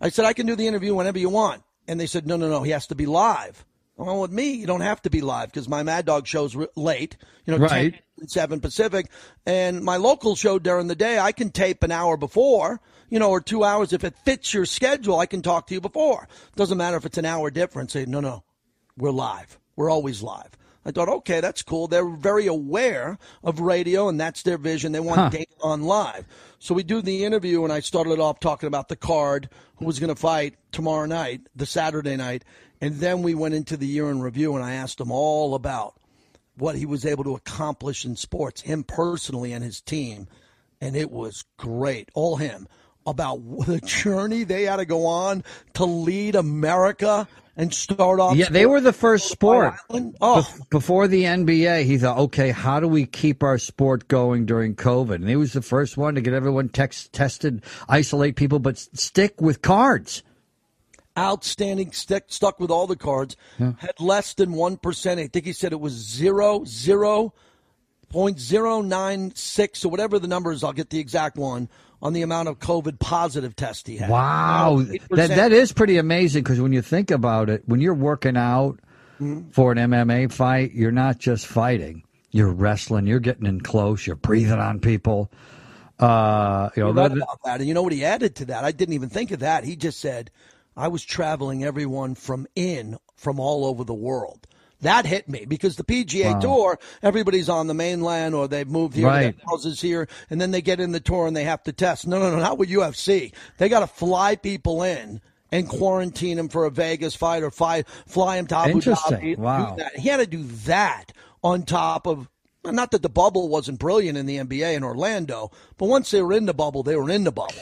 I said, I can do the interview whenever you want. And they said, no, no, no, he has to be live. Well, with me, you don't have to be live because my Mad Dog show's re- late, you know, Right. 10 and 7 Pacific. And my local show during the day, I can tape an hour before, you know, or two hours. If it fits your schedule, I can talk to you before. Doesn't matter if it's an hour difference. Say, no, no, we're live. We're always live. I thought, okay, that's cool. They're very aware of radio, and that's their vision. They want Huh. Dana on live. So we do the interview, and I started it off talking about the card, who was going to fight tomorrow night, the Saturday night. And then we went into the year in review, and I asked him all about what he was able to accomplish in sports, him personally and his team. And it was great, all him, about [LAUGHS] the journey they had to go on to lead America and start off. Yeah, they were the first sport. Oh, Bef- Before the NBA, he thought, okay, how do we keep our sport going during COVID? And he was the first one to get everyone text, tested, isolate people, but stick with cards. outstanding, stick, stuck with all the cards, had less than 1%. I think he said it was zero, zero point zero nine six or whatever the number is. I'll get the exact one on the amount of COVID positive tests he had. Wow, Now, that that is pretty amazing because when you think about it, when you're working out Mm-hmm. for an MMA fight, you're not just fighting; you're wrestling, you're getting in close, you're breathing on people. Uh, you know, read about that. And you know what he added to that? I didn't even think of that. He just said, I was traveling everyone from in from all over the world. That hit me because the PGA Tour, everybody's on the mainland or they've moved here, Right. houses here, and then they get in the tour and they have to test. No, no, no, not with UFC. They got to fly people in and quarantine them for a Vegas fight or fly, fly them to Abu. Dhabi. Wow. He had to do that on top of not that the bubble wasn't brilliant in the NBA in Orlando, but once they were in the bubble, they were in the bubble.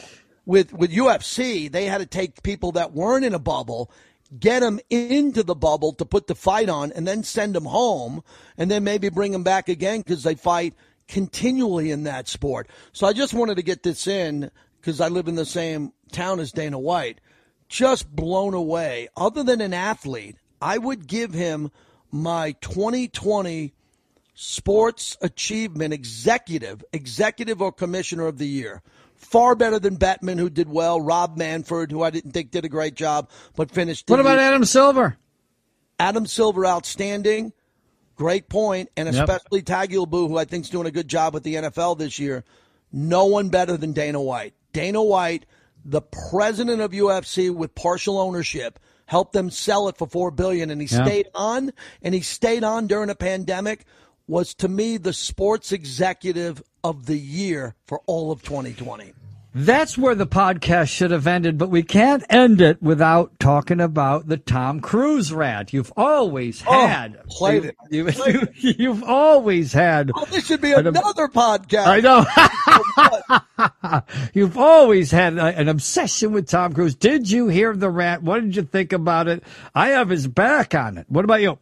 With with UFC, they had to take people that weren't in a bubble, get them into the bubble to put the fight on, and then send them home, and then maybe bring them back again because they fight continually in that sport. So I just wanted to get this in because I live in the same town as Dana White. Just blown away. Other than an athlete, I would give him my 2020 sports achievement executive, executive or commissioner of the year. Far better than Bettman, who did well, Rob Manfred, who I didn't think did a great job, but finished. what about Adam Silver? Adam Silver? Outstanding, great point, and Yep. especially Tagliabue, who I think is doing a good job with the NFL this year. No one better than Dana White. Dana White, the president of UFC with partial ownership, helped them sell it for four billion, and he Yeah. stayed on, and he stayed on during a pandemic. Was to me the sports executive of the year for all of 2020. That's where the podcast should have ended, but we can't end it without talking about the Tom Cruise rant. You've always Oh, had. played it. You, you, have [LAUGHS] always had. Oh, this should be An- another podcast. I know. [LAUGHS] [LAUGHS] You've always had a- an obsession with Tom Cruise. Did you hear the rant? What did you think about it? I have his back on it. What about you?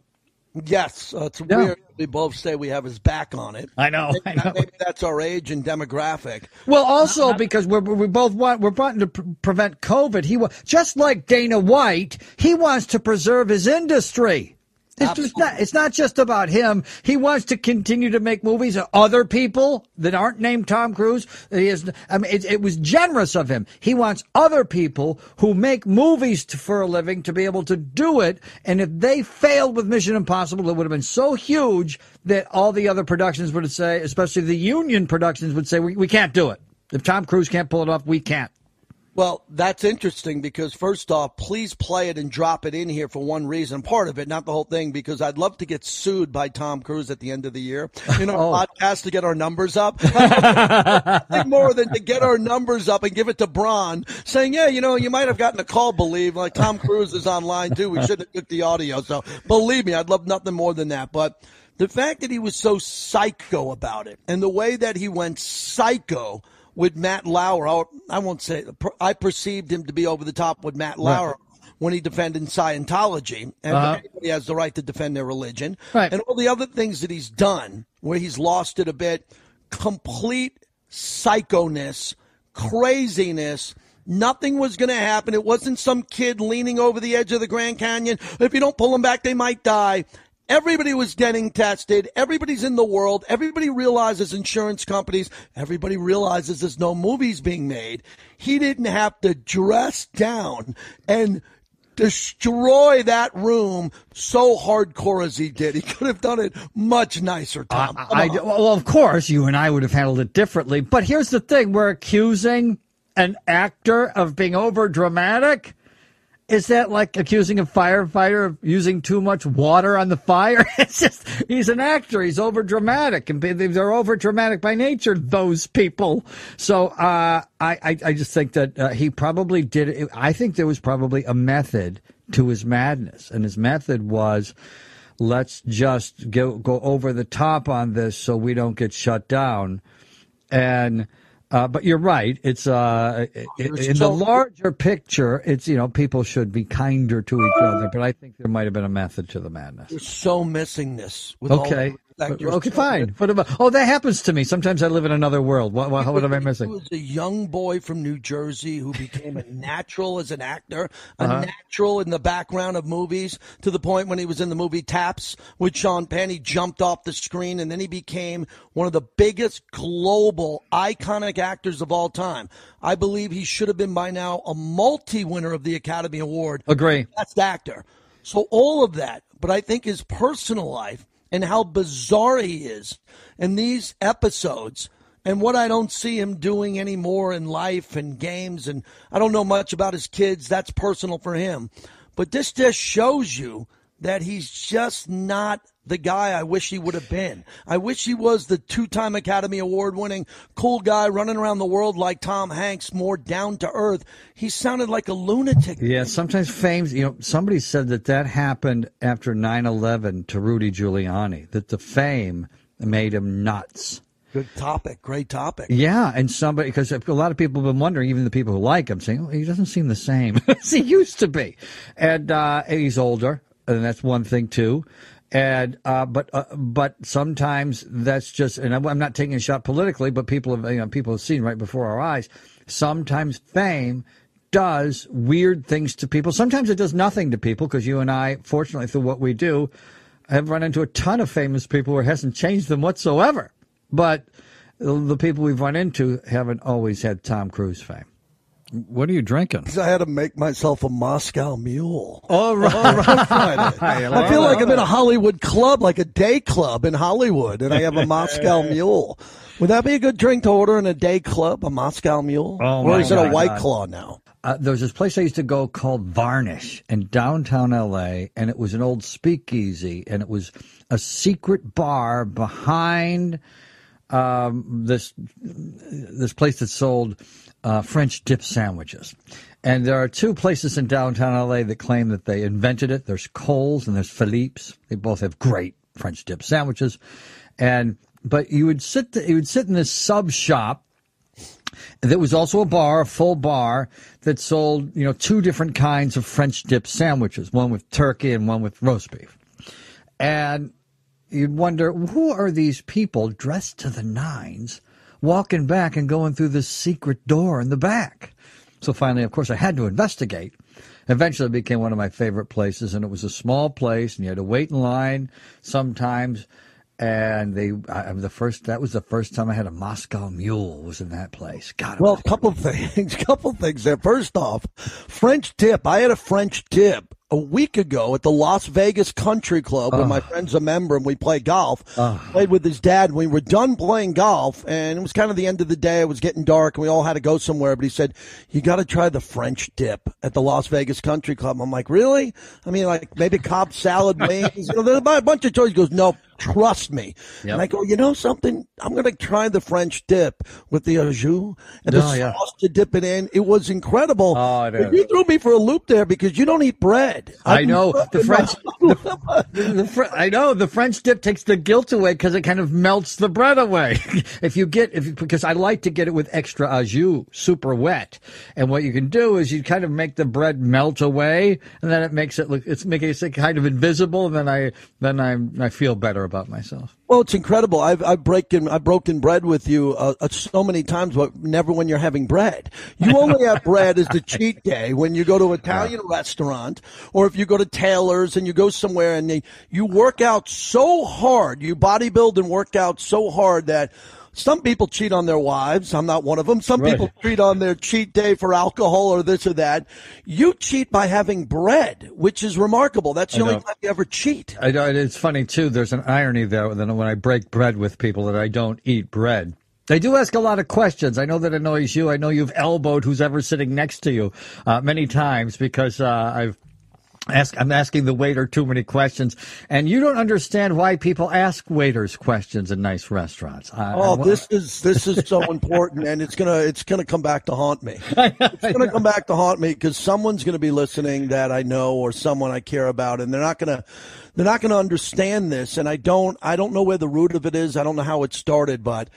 Yes, uh, it's Yeah. weird. We both say we have his back on it. I know. I Maybe, know. maybe that's our age and demographic. Well, also because we're we both want we're wanting to pre- prevent COVID. He wa- just like Dana White, he wants to preserve his industry. It's just not. It's not just about him. He wants to continue to make movies. Of other people that aren't named Tom Cruise. He is. I mean, it, it was generous of him. He wants other people who make movies to, for a living to be able to do it. And if they failed with Mission Impossible, it would have been so huge that all the other productions would say, especially the union productions, would say, "We, we can't do it. If Tom Cruise can't pull it off, we can't." Well, that's interesting because first off, please play it and drop it in here for one reason. Part of it, not the whole thing, because I'd love to get sued by Tom Cruise at the end of the year in our [LAUGHS] Oh. podcast to get our numbers up. [LAUGHS] Nothing more than to get our numbers up and give it to Braun, saying, "Yeah, you know, you might have gotten a call. Believe like Tom Cruise is online too. We [LAUGHS] should have took the audio." So believe me, I'd love nothing more than that. But the fact that he was so psycho about it, and the way that he went psycho with Matt Lauer, I- I won't say I perceived him to be over the top with Matt Lauer. When he defended Scientology, and Uh-huh. everybody has the right to defend their religion, Right. and all the other things that he's done, where he's lost it a bit, complete psychoness, craziness. Nothing was going to happen. It wasn't some kid leaning over the edge of the Grand Canyon. If you don't pull them back, they might die. Everybody was getting tested. Everybody's in the world. Everybody realizes insurance companies. Everybody realizes there's no movies being made. He didn't have to dress down and destroy that room so hardcore as he did. He could have done it much nicer, Tom. Come I, well, of course, you and I would have handled it differently. But here's the thing: we're accusing an actor of being over dramatic. Is that like accusing a firefighter of using too much water on the fire? [LAUGHS] It's just he's an actor. He's over dramatic, and they're over dramatic by nature. Those people. So uh, I, I, I just think that uh, he probably did. It. I think there was probably a method to his madness, and his method was. Let's just go go over the top on this so we don't get shut down, and uh, but you're right. It's uh, in the larger picture, it's you know people should be kinder to each other. But I think there might have been a method to the madness. You're so missing this. okay. Okay, fine. What about? Oh, that happens to me. Sometimes I live in another world. What, what, what am I missing? [LAUGHS] He was a young boy from New Jersey who became a natural as an actor, a uh-huh. natural in the background of movies, to the point when he was in the movie Taps with Sean Penn, he jumped off the screen, and then he became one of the biggest global iconic actors of all time. I believe he should have been by now a multi-winner of the Academy Award. Agree. Best actor. So all of that, but I think his personal life and how bizarre he is in these episodes and what I don't see him doing anymore in life and games. And I don't know much about his kids. That's personal for him. But this just shows you that he's just not the guy I wish he would have been. I wish he was the two time Academy Award winning cool guy running around the world like Tom Hanks, more down to earth. He sounded like a lunatic. Yeah, sometimes fame, you know, somebody said that that happened after 9 11 to Rudy Giuliani, that the fame made him nuts. Good topic. Great topic. Yeah, and somebody because a lot of people have been wondering, even the people who like him, saying he doesn't seem the same [LAUGHS] as he used to be, and uh, he's older, and that's one thing too. And uh, but uh, but sometimes that's just, and I'm not taking a shot politically, but people have you know, people have seen right before our eyes. Sometimes fame does weird things to people. Sometimes it does nothing to people because you and I, fortunately, through what we do, have run into a ton of famous people where it hasn't changed them whatsoever. But the people we've run into haven't always had Tom Cruise fame. What are you drinking? I had to make myself a Moscow Mule. All right. [LAUGHS] [LAUGHS] I feel like I'm in a Hollywood club, like a day club in Hollywood, and I have a Moscow [LAUGHS] Mule. Would that be a good drink to order in a day club, a Moscow Mule? Oh, or is it a White God. Claw now? Uh, there was this place I used to go called Varnish in downtown LA, and it was an old speakeasy, and it was a secret bar behind um, this this place that sold uh, French dip sandwiches. And there are two places in downtown LA that claim that they invented it. There's Cole's and there's Philippe's. They both have great French dip sandwiches. And but you would sit you would sit in this sub shop. There was also a bar, a full bar that sold, you know, two different kinds of French dip sandwiches, one with turkey and one with roast beef. And you'd wonder who are these people dressed to the nines walking back and going through this secret door in the back. So finally, of course, I had to investigate. Eventually, it became one of my favorite places, and it was a small place, and you had to wait in line sometimes. And they, I, the first that was the first time I had a Moscow Mule was in that place. God, well, a couple things, [LAUGHS] couple things there. First off, French dip. I had a French dip a week ago at the Las Vegas Country Club where my ah. friend's a member and we play golf. Ah. Played with his dad. And we were done playing golf and it was kind of the end of the day. It was getting dark and we all had to go somewhere. But he said, you got to try the French dip at the Las Vegas Country Club. I'm like, really? I mean, like maybe Cobb salad [LAUGHS] wings. you know, there's a bunch of choices. He goes, no, trust me. Yep. And I go, you know something? I'm going to try the French dip with the au jus and the oh, yeah. sauce to dip it in. It was incredible. Oh, you threw me for a loop there because you don't eat bread. I know the French. [LAUGHS] The, [LAUGHS] the, the, I know the French dip takes the guilt away because it kind of melts the bread away. [LAUGHS] if you get if because I like to get it with extra au jus, super wet, and what you can do is you kind of make the bread melt away, and then it makes it look it's making it kind of invisible, and then I then I I feel better about myself. Well, it's incredible. I've I've broken I've broken bread with you uh, uh, so many times, but never when you're having bread. You only have bread as the [LAUGHS] cheat day when you go to an Italian yeah. restaurant or if you go to Taylor's and you go somewhere and they, you work out so hard, you bodybuild and work out so hard that some people cheat on their wives. I'm not one of them. Some right. people cheat on their cheat day for alcohol or this or that. You cheat by having bread, which is remarkable. That's the only time you ever cheat. I know. It's funny too. There's an irony there that when I break bread with people that I don't eat bread. They do ask a lot of questions. I know that annoys you. I know you've elbowed who's ever sitting next to you uh, many times because uh, I've Ask, I'm asking the waiter too many questions, and you don't understand why people ask waiters questions in nice restaurants. I, Oh, I- this is this is so important, and it's gonna it's gonna come back to haunt me. [LAUGHS] It's gonna come back to haunt me because someone's gonna be listening that I know or someone I care about, and they're not gonna they're not gonna understand this. And I don't I don't know where the root of it is. I don't know how it started, but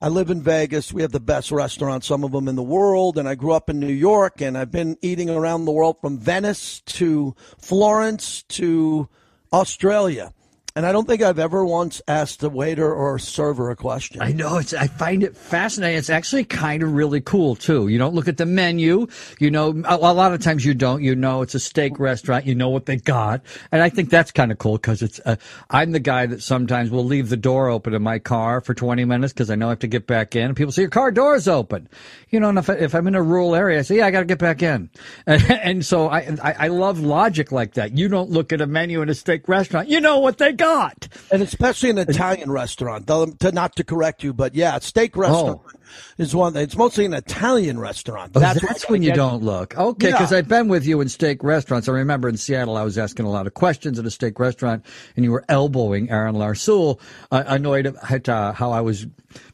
I live in Vegas. We have the best restaurants, some of them in the world, and I grew up in New York, and I've been eating around the world from Venice to Florence to Australia. And I don't think I've ever once asked a waiter or a server a question. I know it's. I find it fascinating. It's actually kind of really cool too. You don't look at the menu. You know, a, a lot of times you don't. You know, it's a steak restaurant. You know what they got, and I think that's kind of cool because it's. Uh, I'm the guy that sometimes will leave the door open in my car for 20 minutes because I know I have to get back in. And people say your car door is open. You know, and if, I, if I'm in a rural area, I say, yeah, I got to get back in. [LAUGHS] And, and so I, I I love logic like that. You don't look at a menu in a steak restaurant. You know what they got. And especially an Italian restaurant. To not to correct you, but yeah, steak restaurant is one. It's mostly an Italian restaurant. Oh, that's, I when you don't look. Okay, Yeah. because I've been with you in steak restaurants. I remember in Seattle, I was asking a lot of questions at a steak restaurant, and you were elbowing Aaron Larsoul, uh, annoyed at uh, how I was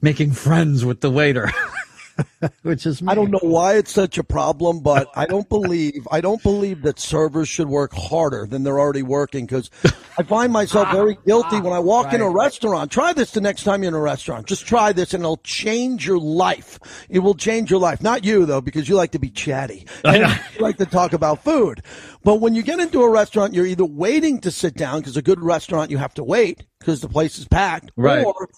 making friends with the waiter, [LAUGHS] [LAUGHS] which is me. I don't know why it's such a problem, but I don't believe I don't believe that servers should work harder than they're already working because I find myself very guilty when I walk in a restaurant. Try this the next time you're in a restaurant. Just try this and it'll change your life. It will change your life. Not you though, because you like to be chatty. [LAUGHS] I you like to talk about food. But when you get into a restaurant, you're either waiting to sit down because a good restaurant you have to wait because the place is packed, Right. or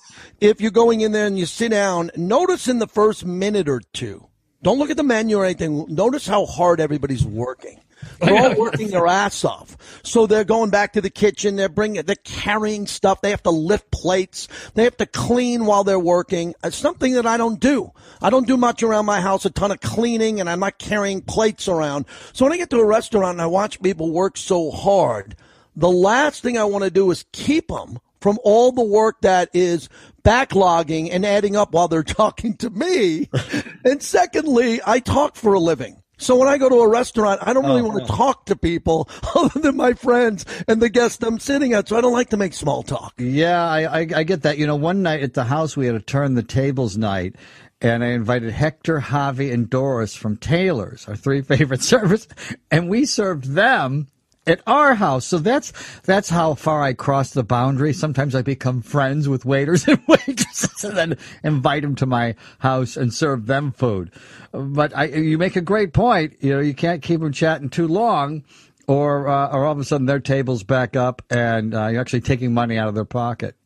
if you're going in there and you sit down, notice in the first minute or two, don't look at the menu or anything. Notice how hard everybody's working. They're all working their ass off. So they're going back to the kitchen. They're bringing, they're carrying stuff. They have to lift plates. They have to clean while they're working. It's something that I don't do. I don't do much around my house, a ton of cleaning, and I'm not carrying plates around. So when I get to a restaurant and I watch people work so hard, the last thing I want to do is keep them from all the work that is backlogging and adding up while they're [LAUGHS] talking to me. and secondly, I talk for a living. So when I go to a restaurant, I don't really oh, want to talk to people [LAUGHS] other than my friends and the guests I'm sitting at. So I don't like to make small talk. Yeah, I, I, I get that. You know, one night at the house, we had a turn the tables night, and I invited Hector, Javi, and Doris from Taylor's, our three [LAUGHS] favorite servers, and we served them at our house. So that's that's how far I cross the boundary. Sometimes I become friends with waiters and [LAUGHS] waitresses, and then invite them to my house and serve them food. But I, you make a great point. You know, you can't keep them chatting too long or uh, or all of a sudden their tables back up and uh, you're actually taking money out of their pocket.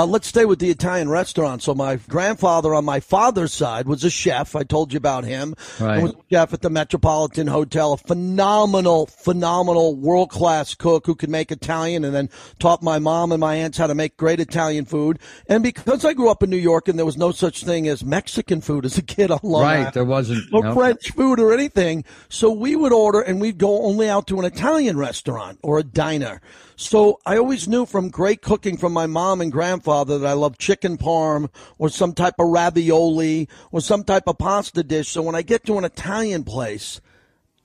Uh, let's stay with the Italian restaurant. So my grandfather on my father's side was a chef. I told you about him. Right. Was a chef at the Metropolitan Hotel, a phenomenal, phenomenal world class cook who could make Italian and then taught my mom and my aunts how to make great Italian food. And because I grew up in New York and there was no such thing as Mexican food as a kid on Long Right, Island there wasn't, or no. French food or anything. So we would order and we'd go only out to an Italian restaurant or a diner. So I always knew from great cooking from my mom and grandfather that I love chicken parm or some type of ravioli or some type of pasta dish. So when I get to an Italian place,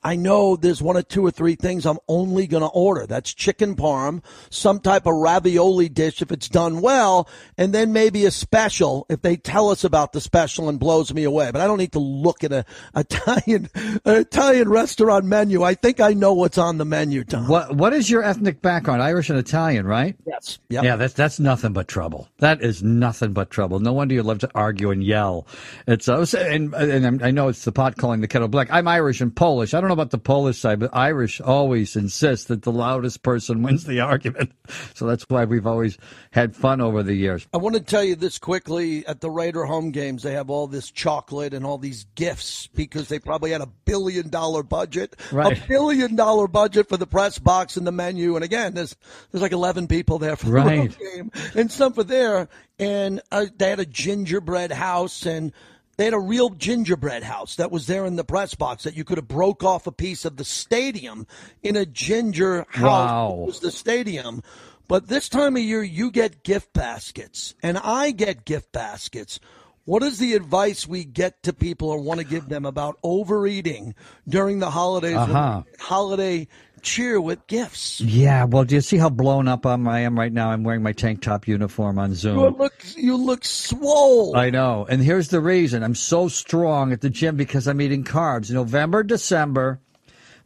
I know there's one or two or three things I'm only going to order. That's chicken parm, some type of ravioli dish if it's done well, and then maybe a special if they tell us about the special and blows me away. But I don't need to look at a [LAUGHS] Italian an Italian restaurant menu. I think I know what's on the menu, Tom. What what is your ethnic background? Irish and Italian, right? Yes. Yep. Yeah, that's that's nothing but trouble. That is nothing but trouble. No wonder you love to argue and yell. It's uh, and and I know it's the pot calling the kettle black. I'm Irish and Polish. I don't know about the Polish side, but Irish always insist that the loudest person wins the argument. [LAUGHS] So that's why we've always had fun over the years. I want to tell you this quickly. At the Raider home games, they have all this chocolate and all these gifts because they probably had a billion dollar budget. Right. A billion dollar budget for the press box and the menu. And again, there's there's like 11 people there for the Right. game and some for there. And uh, they had a gingerbread house and they had a real gingerbread house that was there in the press box that you could have broke off a piece of the stadium in a ginger house. Wow. It was the stadium. But this time of year, you get gift baskets, and I get gift baskets What is the advice we get to people or want to give them about overeating during the holidays? Uh-huh. Holiday cheer with gifts. Yeah, well, do you see how blown up I am right now? I'm wearing my tank top uniform on Zoom. You look, you look swole. I know. And here's the reason I'm so strong at the gym because I'm eating carbs. November, December,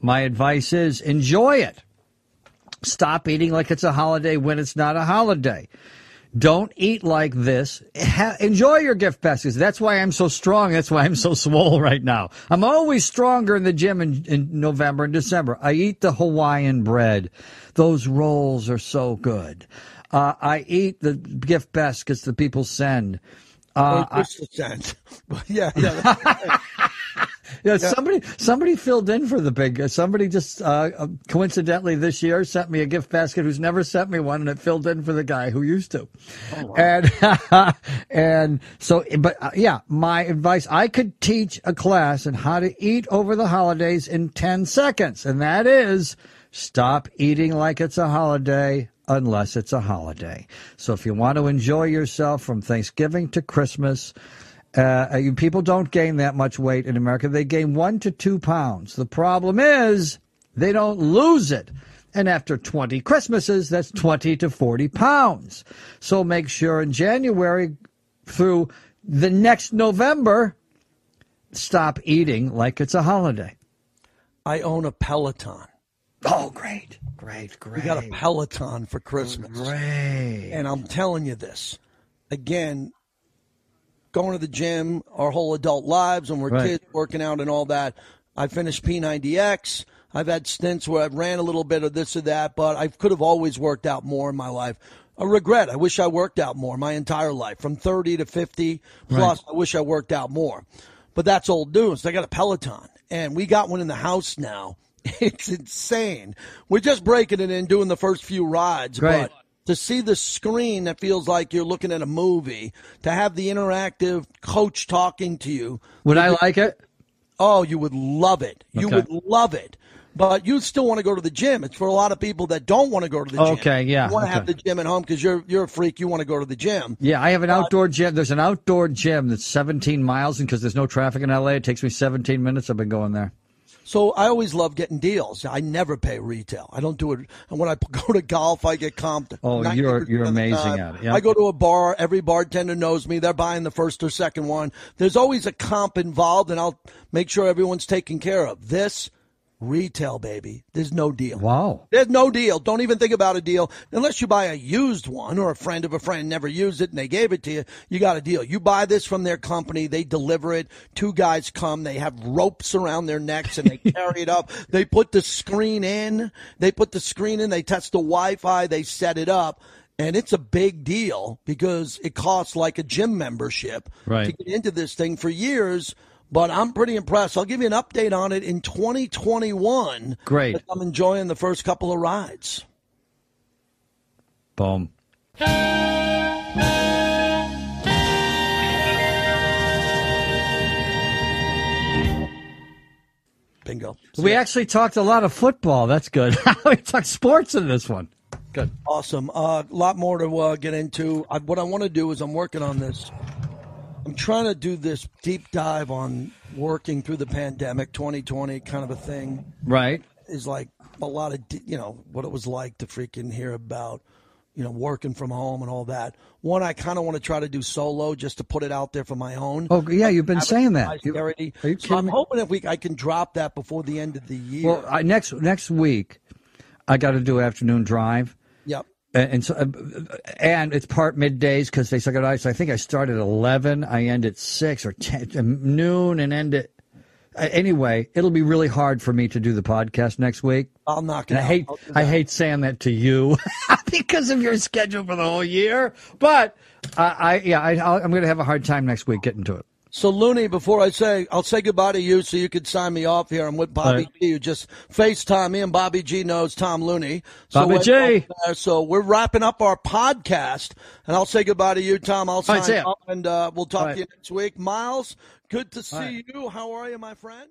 my advice is enjoy it. Stop eating like it's a holiday when it's not a holiday. Don't eat like this. Ha- enjoy your gift baskets. That's why I'm so strong. That's why I'm so swole right now. I'm always stronger in the gym in, in November and December. I eat the Hawaiian bread. Those rolls are so good. Uh, I eat the gift baskets that people send. Uh, a [LAUGHS] yeah, [LAUGHS] yeah. Yeah, somebody somebody filled in for the big. Somebody just uh, uh, coincidentally this year sent me a gift basket who's never sent me one, and it filled in for the guy who used to. And [LAUGHS] and so, but uh, yeah, my advice: I could teach a class on how to eat over the holidays in ten seconds, and that is stop eating like it's a holiday. Unless it's a holiday. So if you want to enjoy yourself from Thanksgiving to Christmas, uh, you- people don't gain that much weight in America. They gain one to two pounds. The problem is they don't lose it. And after 20 Christmases, that's 20 to 40 pounds. So make sure in January through the next November, stop eating like it's a holiday. I own a Peloton. Oh, great, great, great. We got a Peloton for Christmas. great. And I'm telling you this again, going to the gym our whole adult lives when we're Right. kids working out and all that. I finished P90X. I've had stints where I've ran a little bit of this or that, but I could have always worked out more in my life. A regret. I wish I worked out more my entire life, from 30 to 50 plus. I wish I worked out more. But that's old news. I got a Peloton, and we got one in the house now. [LAUGHS] It's insane. We're just breaking it in, doing the first few rides, Great. but to see the screen that feels like you're looking at a movie, to have the interactive coach talking to you. Would I like it? Oh, you would love it. You would love it. But you still want to go to the gym. It's for a lot of people that don't want to go to the gym. Okay, yeah, You want to have the gym at home because you're you're a freak. You want to go to the gym. Yeah, I have an outdoor gym. There's an outdoor gym that's 17 miles, and because there's no traffic in LA, it takes me 17 minutes. I've been going there. So I always love getting deals. I never pay retail. I don't do it. And when I [LAUGHS] go to golf, I get comped. Oh, you're- you're amazing at it, yeah. I go to a bar. Every bartender knows me. They're buying the first or second one. There's always a comp involved, and I'll make sure everyone's taken care of. This retail, baby. There's no deal. Wow. There's no deal. Don't even think about a deal unless you buy a used one or a friend of a friend never used it and they gave it to you. You got a deal. You buy this from their company. They deliver it. Two guys come. They have ropes around their necks and they [LAUGHS] carry it up. They put the screen in. They put the screen in. They test the Wi-Fi. They set it up. And it's a big deal because it costs like a gym membership Right. to get into this thing for years. But I'm pretty impressed. I'll give you an update on it in 2021. Great. I'm enjoying the first couple of rides. Boom. Bingo. We actually talked a lot of football. That's good. [LAUGHS] we talked sports in this one. Good. Awesome. A lot more to uh, get into. I, what I want to do is I'm working on this. I'm trying to do this deep dive on working through the pandemic, 2020 kind of a thing. Right. Is like a lot of you know what it was like to freaking hear about you know working from home and all that. One, I kind of want to try to do solo just to put it out there for my own. Oh, yeah, you've been saying that. You- are you so I'm me? hoping if we I can drop that before the end of the year. Well, I, next next week, I got to do afternoon drive. yep. And so, uh, and it's part middays because they suck out. So I think I start at eleven. I end at six or 10, uh, noon, and end at. Uh, anyway, it'll be really hard for me to do the podcast next week. I'll knock it I hate I hate saying that to you [LAUGHS] because of your schedule for the whole year. But I, I yeah, I, I'll, I'm going to have a hard time next week getting to it. So Looney, before I say, I'll say goodbye to you, so you can sign me off here. I'm with Bobby right. G. You just FaceTime me, and Bobby G knows Tom Looney. So Bobby G. there. So we're wrapping up our podcast, and I'll say goodbye to you, Tom. I'll sign right, off, and uh, we'll talk All to you next week. Miles, good to see right. you. How are you, my friend?